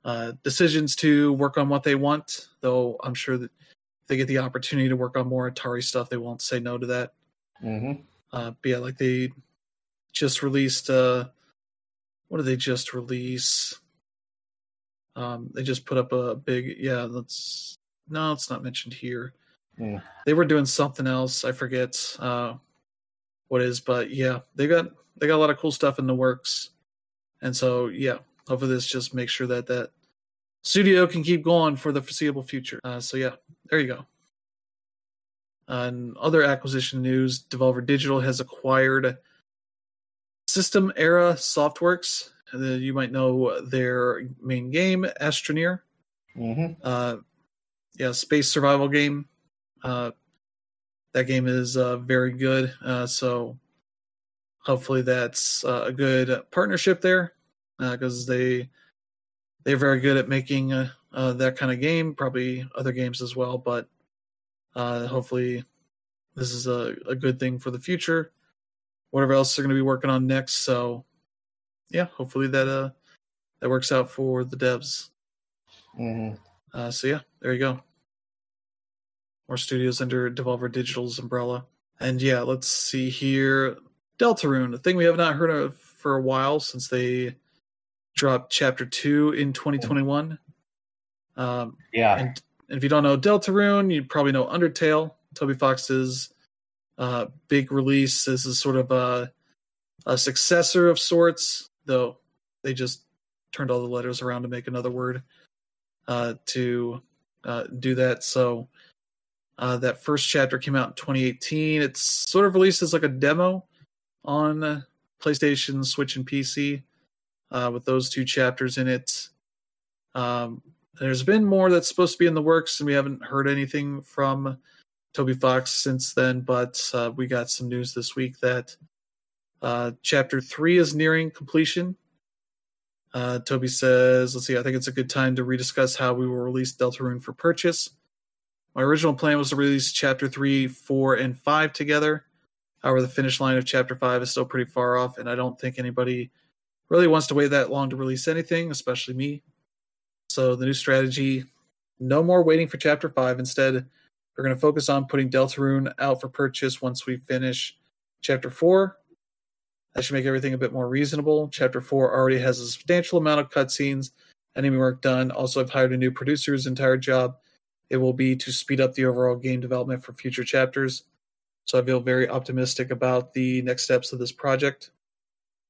uh, decisions to work on what they want. Though I'm sure that if they get the opportunity to work on more Atari stuff, they won't say no to that. hmm Uh, but yeah, like they just released. Uh, what did they just release? Um, they just put up a big. Yeah, that's no, it's not mentioned here. Hmm. They were doing something else. I forget uh, what it is, but yeah, they got they got a lot of cool stuff in the works, and so yeah, hopefully this just makes sure that that studio can keep going for the foreseeable future. Uh, so yeah, there you go. And other acquisition news, Devolver Digital has acquired System Era Softworks. You might know their main game, Astroneer. hmm Uh, yeah, space survival game. Uh, that game is uh, very good. Uh, so hopefully that's uh, a good partnership there because they they're very good at making uh, uh, that kind of game. Probably other games as well, but uh, hopefully this is a, a good thing for the future. Whatever else they're going to be working on next. So yeah, hopefully that uh that works out for the devs. hmm Uh, so yeah, there you go. More studios under Devolver Digital's umbrella. And yeah, let's see here. Deltarune, a thing we have not heard of for a while since they dropped Chapter 2 in 2021. Uh, Um, Yeah. and, and if you don't know Deltarune, you probably know Undertale, Toby Fox's uh, big release. This is sort of a, a successor of sorts, though they just turned all the letters around to make another word uh, to uh, do that. So uh, that first chapter came out in 2018. It's sort of released as like a demo on PlayStation, Switch, and PC uh, with those two chapters in it. Um, there's been more that's supposed to be in the works, and we haven't heard anything from Toby Fox since then. But uh, we got some news this week that uh, chapter three is nearing completion. Uh, Toby says, let's see, I think it's a good time to rediscuss how we will release Deltarune for purchase. My original plan was to release chapter 3, 4, and 5 together. However, the finish line of chapter 5 is still pretty far off, and I don't think anybody really wants to wait that long to release anything, especially me. So, the new strategy no more waiting for chapter 5. Instead, we're going to focus on putting Deltarune out for purchase once we finish chapter 4 that should make everything a bit more reasonable. Chapter 4 already has a substantial amount of cutscenes, enemy work done. Also, I've hired a new producer whose entire job it will be to speed up the overall game development for future chapters. So I feel very optimistic about the next steps of this project.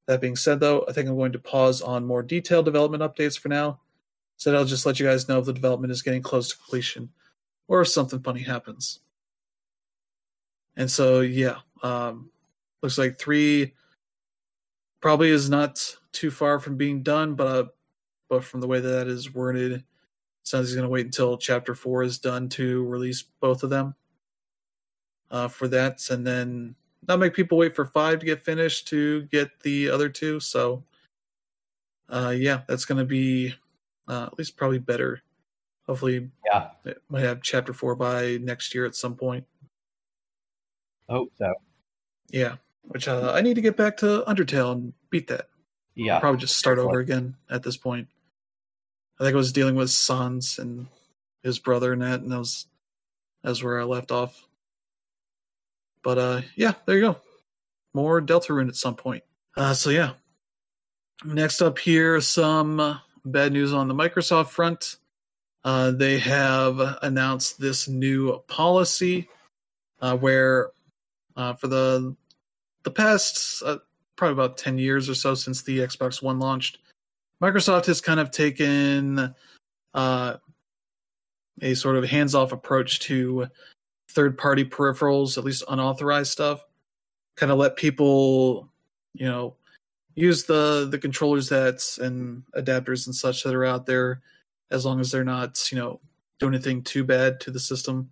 That being said, though, I think I'm going to pause on more detailed development updates for now. So I'll just let you guys know if the development is getting close to completion or if something funny happens. And so, yeah, um, looks like three probably is not too far from being done, but uh, but from the way that, that is worded, sounds he's going to wait until chapter four is done to release both of them uh, for that, and then not make people wait for five to get finished to get the other two. So, uh, yeah, that's going to be uh, at least probably better. Hopefully, Yeah. it might have chapter four by next year at some point. I hope so. Yeah, which uh, I need to get back to Undertale and beat that. Yeah. probably just start over again at this point. I think I was dealing with Sans and his brother and that, and that was that was where I left off. But uh, yeah, there you go. More Deltarune at some point. Uh, so yeah. Next up here, some bad news on the Microsoft front. Uh, they have announced this new policy uh, where, uh, for the the past uh, probably about 10 years or so since the Xbox One launched, Microsoft has kind of taken uh, a sort of hands off approach to third party peripherals, at least unauthorized stuff. Kind of let people, you know, use the the controllers that and adapters and such that are out there as long as they're not, you know, doing anything too bad to the system.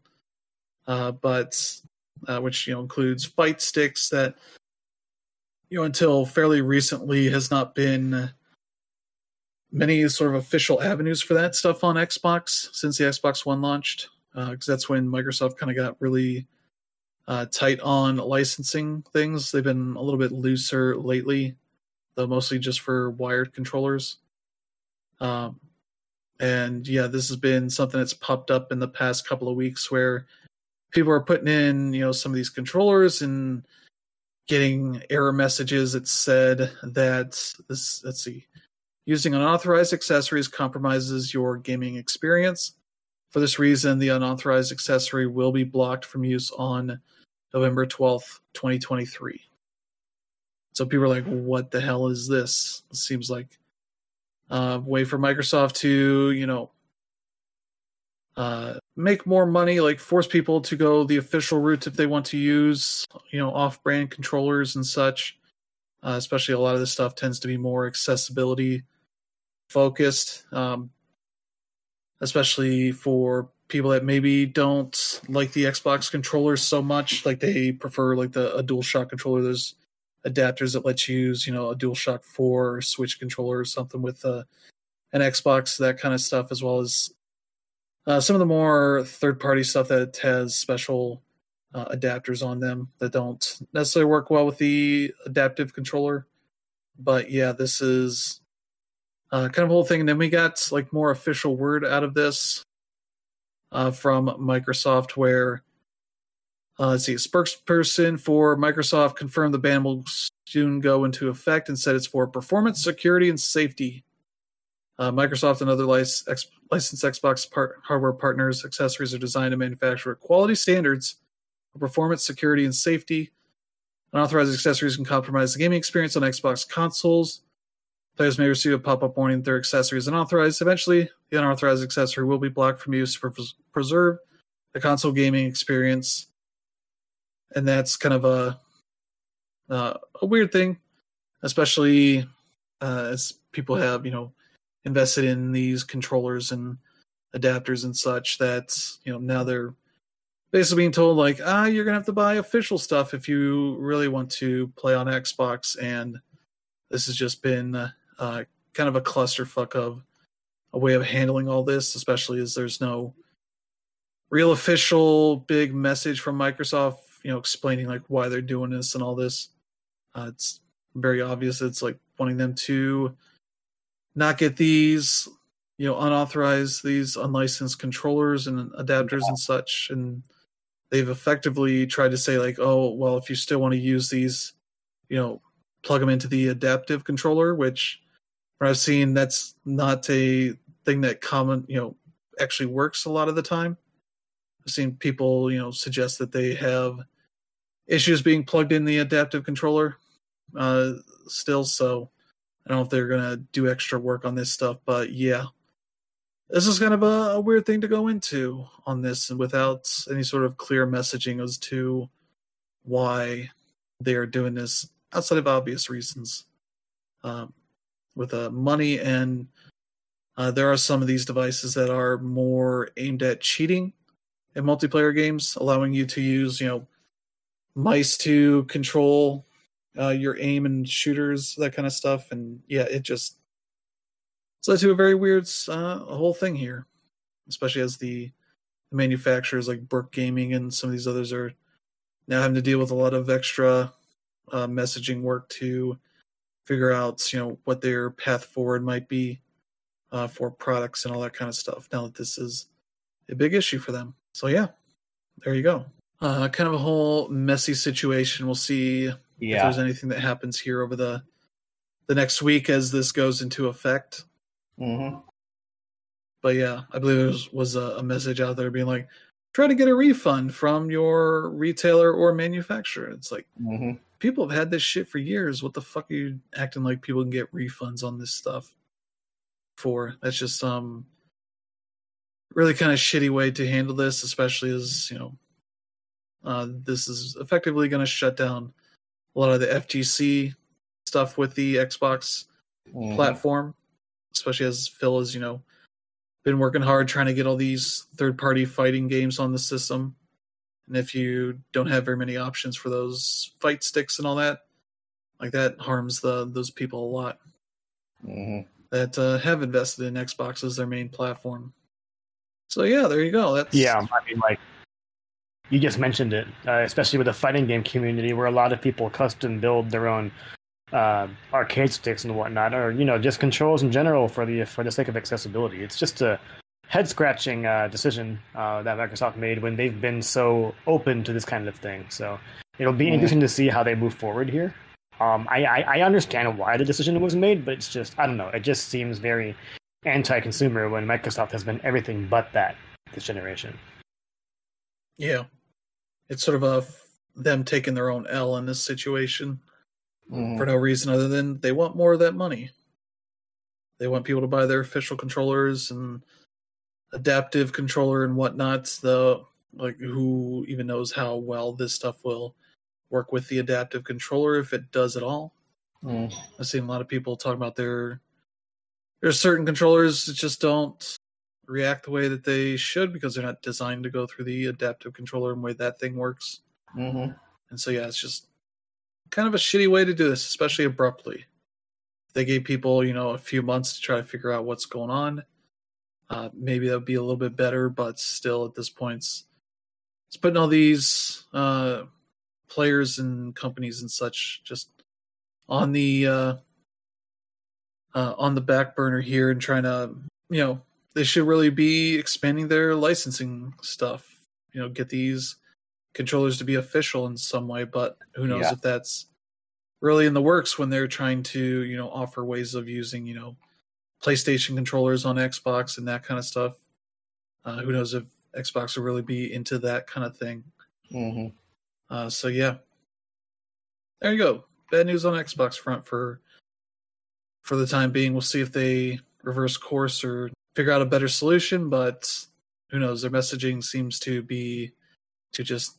Uh, but uh, which you know includes fight sticks that you know until fairly recently has not been many sort of official avenues for that stuff on Xbox since the Xbox One launched because that's when Microsoft kind of got really uh, tight on licensing things. They've been a little bit looser lately, though mostly just for wired controllers. Um, and yeah, this has been something that's popped up in the past couple of weeks where people are putting in, you know, some of these controllers and getting error messages that said that this, let's see, using unauthorized accessories compromises your gaming experience. For this reason, the unauthorized accessory will be blocked from use on November 12th, 2023. So people are like, what the hell is this? It seems like a way for Microsoft to, you know, uh, make more money, like force people to go the official route if they want to use, you know, off-brand controllers and such. Uh, especially a lot of this stuff tends to be more accessibility focused, um, especially for people that maybe don't like the Xbox controllers so much, like they prefer like the a DualShock controller. There's adapters that let you use, you know, a DualShock 4 or Switch controller or something with uh, an Xbox, that kind of stuff, as well as uh, some of the more third party stuff that has special uh, adapters on them that don't necessarily work well with the adaptive controller. But yeah, this is uh, kind of whole thing. And then we got like more official word out of this uh, from Microsoft, where uh, let's see, a spokesperson for Microsoft confirmed the ban will soon go into effect and said it's for performance, security, and safety. Uh, Microsoft and other lic- ex- licensed Xbox hardware partners accessories are designed and manufactured quality standards for performance, security, and safety. Unauthorized accessories can compromise the gaming experience on Xbox consoles. Players may receive a pop-up warning that their accessory is unauthorized. Eventually, the unauthorized accessory will be blocked from use to pres- preserve the console gaming experience. And that's kind of a uh, a weird thing, especially uh, as people have you know invested in these controllers and adapters and such. That you know now they're basically being told like ah you're gonna have to buy official stuff if you really want to play on Xbox, and this has just been uh, kind of a clusterfuck of a way of handling all this, especially as there's no real official big message from Microsoft, you know, explaining like why they're doing this and all this. Uh, it's very obvious. It's like wanting them to not get these, you know, unauthorized, these unlicensed controllers and adapters and such. And they've effectively tried to say like, oh, well, if you still want to use these, you know, plug them into the adaptive controller, which I've seen that's not a thing that common, you know, actually works a lot of the time. I've seen people, you know, suggest that they have issues being plugged in the adaptive controller uh, still. So I don't know if they're gonna do extra work on this stuff, but yeah, this is kind of a, a weird thing to go into on this, and without any sort of clear messaging as to why they are doing this outside of obvious reasons. Um, with uh, money and uh, there are some of these devices that are more aimed at cheating in multiplayer games, allowing you to use, you know, mice to control uh, your aim and shooters, that kind of stuff. And yeah, it just it's led to a very weird uh, whole thing here, especially as the, manufacturers like Brook Gaming and some of these others are now having to deal with a lot of extra uh, messaging work to figure out, you know, what their path forward might be uh, for products and all that kind of stuff. Now that this is a big issue for them, so yeah, there you go. Uh, kind of a whole messy situation. We'll see Yeah. if there's anything that happens here over the the next week as this goes into effect. hmm But yeah, I believe there was, was a, a message out there being like, try to get a refund from your retailer or manufacturer. It's like hmm people have had this shit for years. What the fuck are you acting like people can get refunds on this stuff for? That's just um really kind of shitty way to handle this, especially as you know uh, this is effectively going to shut down a lot of the FGC stuff with the Xbox Mm-hmm. platform, especially as Phil has, you know, been working hard trying to get all these third party fighting games on the system. And if you don't have very many options for those fight sticks and all that, like that harms the those people a lot hmm that uh, have invested in Xbox as their main platform. So yeah, there you go. That's Yeah, I mean, like you just mentioned it, uh, especially with the fighting game community, where a lot of people custom build their own uh, arcade sticks and whatnot, or you know, just controls in general for the for the sake of accessibility. It's just a head scratching uh, decision uh, that Microsoft made when they've been so open to this kind of thing. So it'll be Yeah. interesting to see how they move forward here. Um, I, I I understand why the decision was made, but it's just I don't know. It just seems very anti-consumer when Microsoft has been everything but that this generation. yeah. It's sort of a them taking their own L in this situation. hmm for no reason other than they want more of that money. They want people to buy their official controllers and adaptive controller and whatnot. The like who even knows how well this stuff will work with the adaptive controller if it does at all. mm I've seen a lot of people talk about their there's certain controllers that just don't react the way that they should because they're not designed to go through the adaptive controller and the way that thing works. hmm And so yeah, it's just kind of a shitty way to do this, especially abruptly. They gave people, you know, a few months to try to figure out what's going on. Uh, maybe that would be a little bit better, but still, at this point, it's, it's putting all these uh, players and companies and such just on the uh, uh, on the back burner here and trying to, you know, they should really be expanding their licensing stuff. You know, get these controllers to be official in some way, but who knows Yeah. if that's really in the works when they're trying to, you know, offer ways of using, you know, PlayStation controllers on Xbox and that kind of stuff. Uh, who knows if Xbox will really be into that kind of thing? hmm Uh, so yeah, there you go. Bad news on Xbox front for for the time being. We'll see if they reverse course or figure out a better solution. But who knows? Their messaging seems to be to just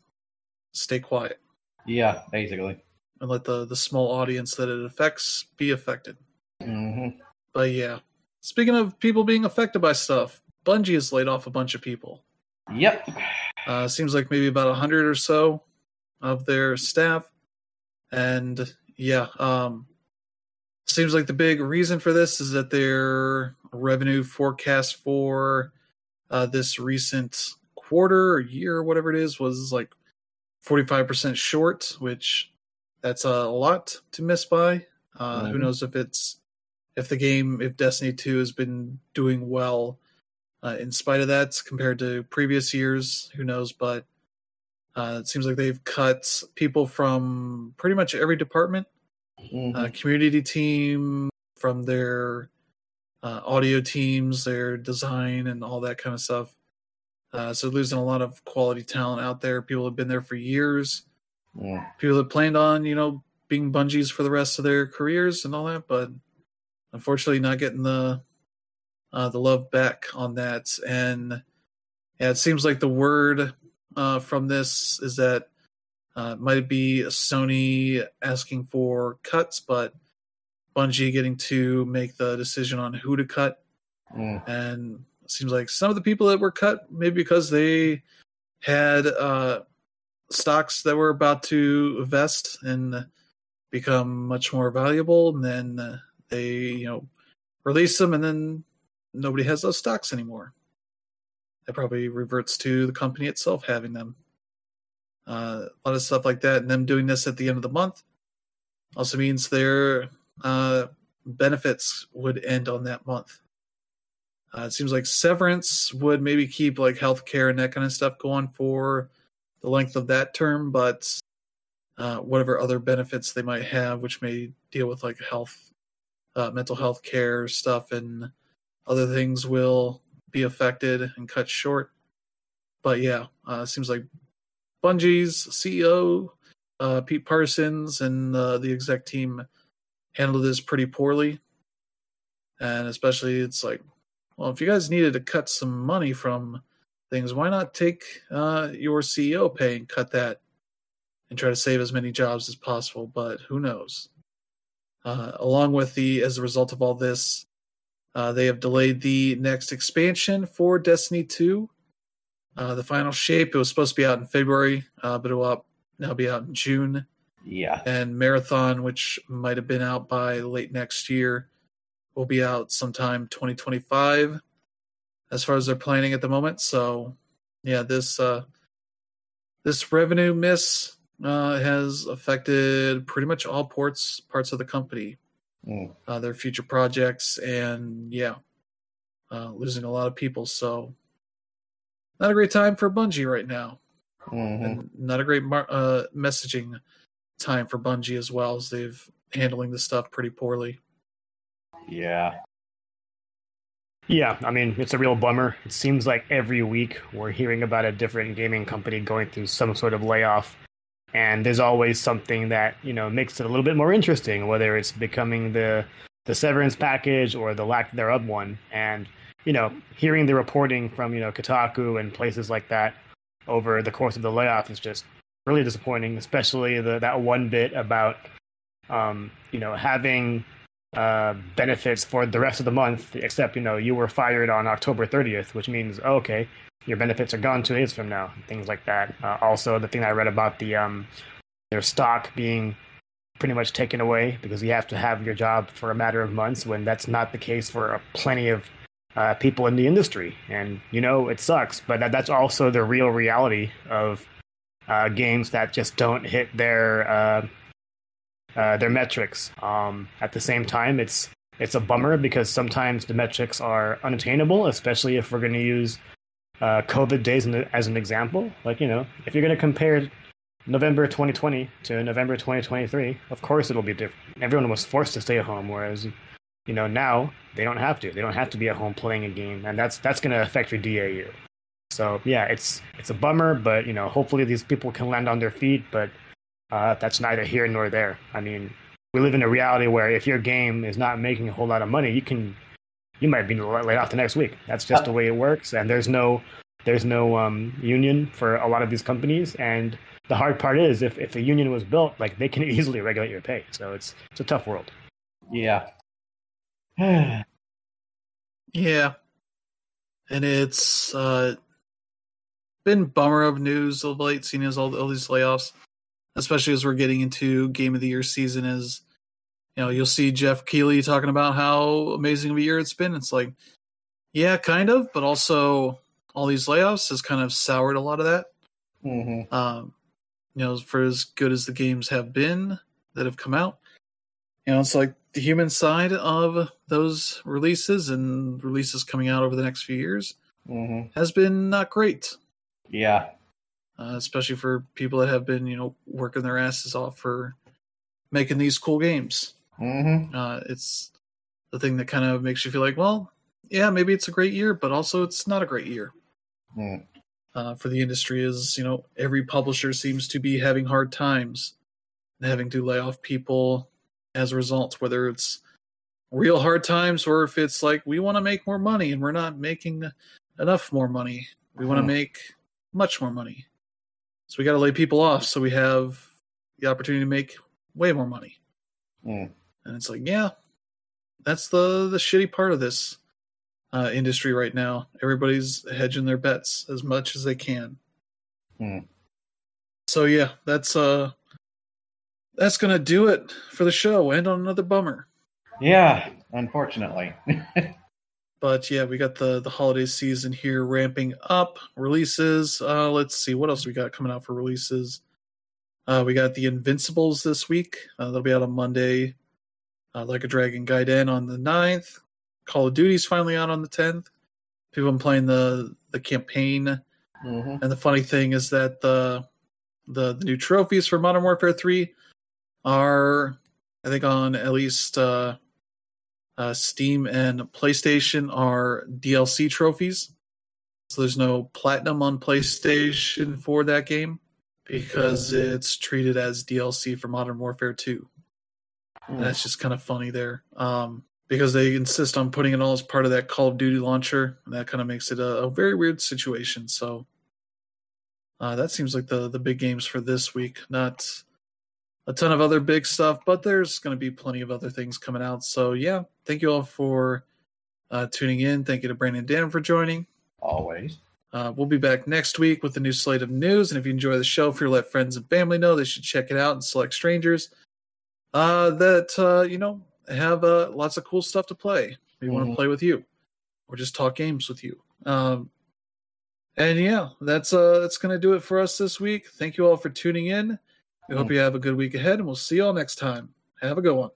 stay quiet Yeah, basically. and let the the small audience that it affects be affected. hmm But yeah, speaking of people being affected by stuff, Bungie has laid off a bunch of people. Yep. Uh, seems like maybe about a hundred or so of their staff, and yeah, um, seems like the big reason for this is that their revenue forecast for uh, this recent quarter or year or whatever it is was like forty five percent short, which that's a lot to miss by. Uh, Who Mhm. knows if it's if the game if Destiny two has been doing well uh, in spite of that compared to previous years who knows but uh, it seems like they've cut people from pretty much every department Mhm. uh, community team from their uh, audio teams their design and all that kind of stuff uh, so losing a lot of quality talent out there people have been there for years Mm. people that planned on you know being Bungies for the rest of their careers and all that but unfortunately not getting the uh, the love back on that and yeah, it seems like the word uh, from this is that uh, it might be Sony asking for cuts, but Bungie getting to make the decision on who to cut. Mm. And it seems like some of the people that were cut, maybe because they had uh, stocks that were about to vest and become much more valuable, and then uh, they, you know, release them, and then nobody has those stocks anymore. That probably reverts to the company itself having them. Uh, a lot of stuff like that, and them doing this at the end of the month also means their uh, benefits would end on that month. Uh, it seems like severance would maybe keep like healthcare and that kind of stuff going for the length of that term, but uh, whatever other benefits they might have, which may deal with like health, uh, mental health care stuff, and other things will be affected and cut short. But yeah, uh, seems like Bungie's CEO, uh, Pete Parsons, and uh, the exec team handled this pretty poorly. And especially, it's like, well, if you guys needed to cut some money from things, why not take uh, your CEO pay and cut that and try to save as many jobs as possible? But who knows? Uh, along with the, as a result of all this, uh, they have delayed the next expansion for Destiny 2. Uh, the final shape, it was supposed to be out in February, uh, but it will now be out in June. Yeah. And Marathon, which might have been out by late next year, will be out sometime 2025 as far as they're planning at the moment. So, yeah, this uh, this revenue miss uh, has affected pretty much all ports parts of the company Mm. uh, their future projects, and yeah, uh, losing a lot of people. So, not a great time for Bungie right now, Mhm. and not a great mar- uh, messaging time for Bungie as well, as they've handling this stuff pretty poorly. Yeah. Yeah, I mean, it's a real bummer. It seems like every week we're hearing about a different gaming company going through some sort of layoff. And there's always something that, you know, makes it a little bit more interesting, whether it's becoming the the severance package or the lack thereof one. And, you know, hearing the reporting from, you know, Kotaku and places like that over the course of the layoff is just really disappointing, especially the that one bit about um, you know, having uh, benefits for the rest of the month, except you know you were fired on October 30th, which means oh, okay, your benefits are gone two days from now, things like that. Uh, also, the thing I read about the um, their stock being pretty much taken away because you have to have your job for a matter of months when that's not the case for uh, plenty of uh, people in the industry. And you know it sucks, but that, that's also the real reality of uh, games that just don't hit their uh, their metrics. Um, at the same time, it's it's a bummer because sometimes the metrics are unattainable, especially if we're going to use uh, COVID days as an example. Like you know, if you're going to compare November 2020 to November 2023, of course it'll be different. Everyone was forced to stay at home, whereas you You know, now they don't have to. They don't have to be at home playing a game, and that's that's going to affect your DAU. So yeah, it's it's a bummer, but you know, hopefully these people can land on their feet. But uh, that's neither here nor there. I mean, we live in a reality where if your game is not making a whole lot of money, you can you might be laid off the next week. That's just the way it works, and there's no there's no um, union for a lot of these companies. And the hard part is, if if a union was built, like they can [laughs] easily regulate your pay. So it's it's a tough world. Yeah. [sighs] yeah. And it's uh, been bummer of news of late, seeing as all, all these layoffs, especially as we're getting into game of the year season. Is you know you'll see Geoff Keighley talking about how amazing of a year it's been. It's like, yeah, kind of, but also all these layoffs has kind of soured a lot of that. Mm-hmm. Um, you know, for as good as the games have been that have come out, you know, it's like the human side of those releases and releases coming out over the next few years mm-hmm. has been not great. Yeah. Uh, especially for people that have been, you know, working their asses off for making these cool games. Mm-hmm. Uh, it's the thing that kind of makes you feel like, well, yeah, maybe it's a great year, but also it's not a great year Mm. uh, for the industry. Is you know every publisher seems to be having hard times, and having to lay off people as a result. Whether it's real hard times or if it's like we want to make more money and we're not making enough more money. We want to make much more money, so we got to lay people off so we have the opportunity to make way more money. Mm. And it's like, yeah, that's the the shitty part of this uh, industry right now. Everybody's hedging their bets as much as they can. Hmm. So yeah, that's uh that's gonna do it for the show. End on another bummer. Yeah. Unfortunately. [laughs] But yeah, we got the the holiday season here ramping up. Releases. Uh let's see what else we got coming out for releases. Uh we got the Invincibles this week. Uh, they'll be out on Monday. Uh, like a Dragon Gaiden on the 9th. Call of Duty's finally out on the 10th. People have been playing the the campaign. mm-hmm. And the funny thing is that the the, the new trophies for Modern Warfare 3 are I think on at least uh, uh, Steam and PlayStation are DLC trophies. So there's no platinum on PlayStation for that game because it's treated as DLC for Modern Warfare 2. And that's just kind of funny there. Um, because they insist on putting it all as part of that Call of Duty launcher, and that kind of makes it a, a very weird situation. So uh, that seems like the the big games for this week. Not a ton of other big stuff, but there's going to be plenty of other things coming out. So yeah, thank you all for uh, tuning in. Thank you to Brandon Dan for joining. Always. Uh, we'll be back next week with a new slate of news. And if you enjoy the show, if you let friends and family know, they should check it out and select strangers uh, that uh, you know have uh, lots of cool stuff to play. We want to play with you, or just talk games with you. Um, and yeah, that's uh, that's gonna do it for us this week. Thank you all for tuning in. We hope you have a good week ahead, and we'll see you all next time. Have a good one.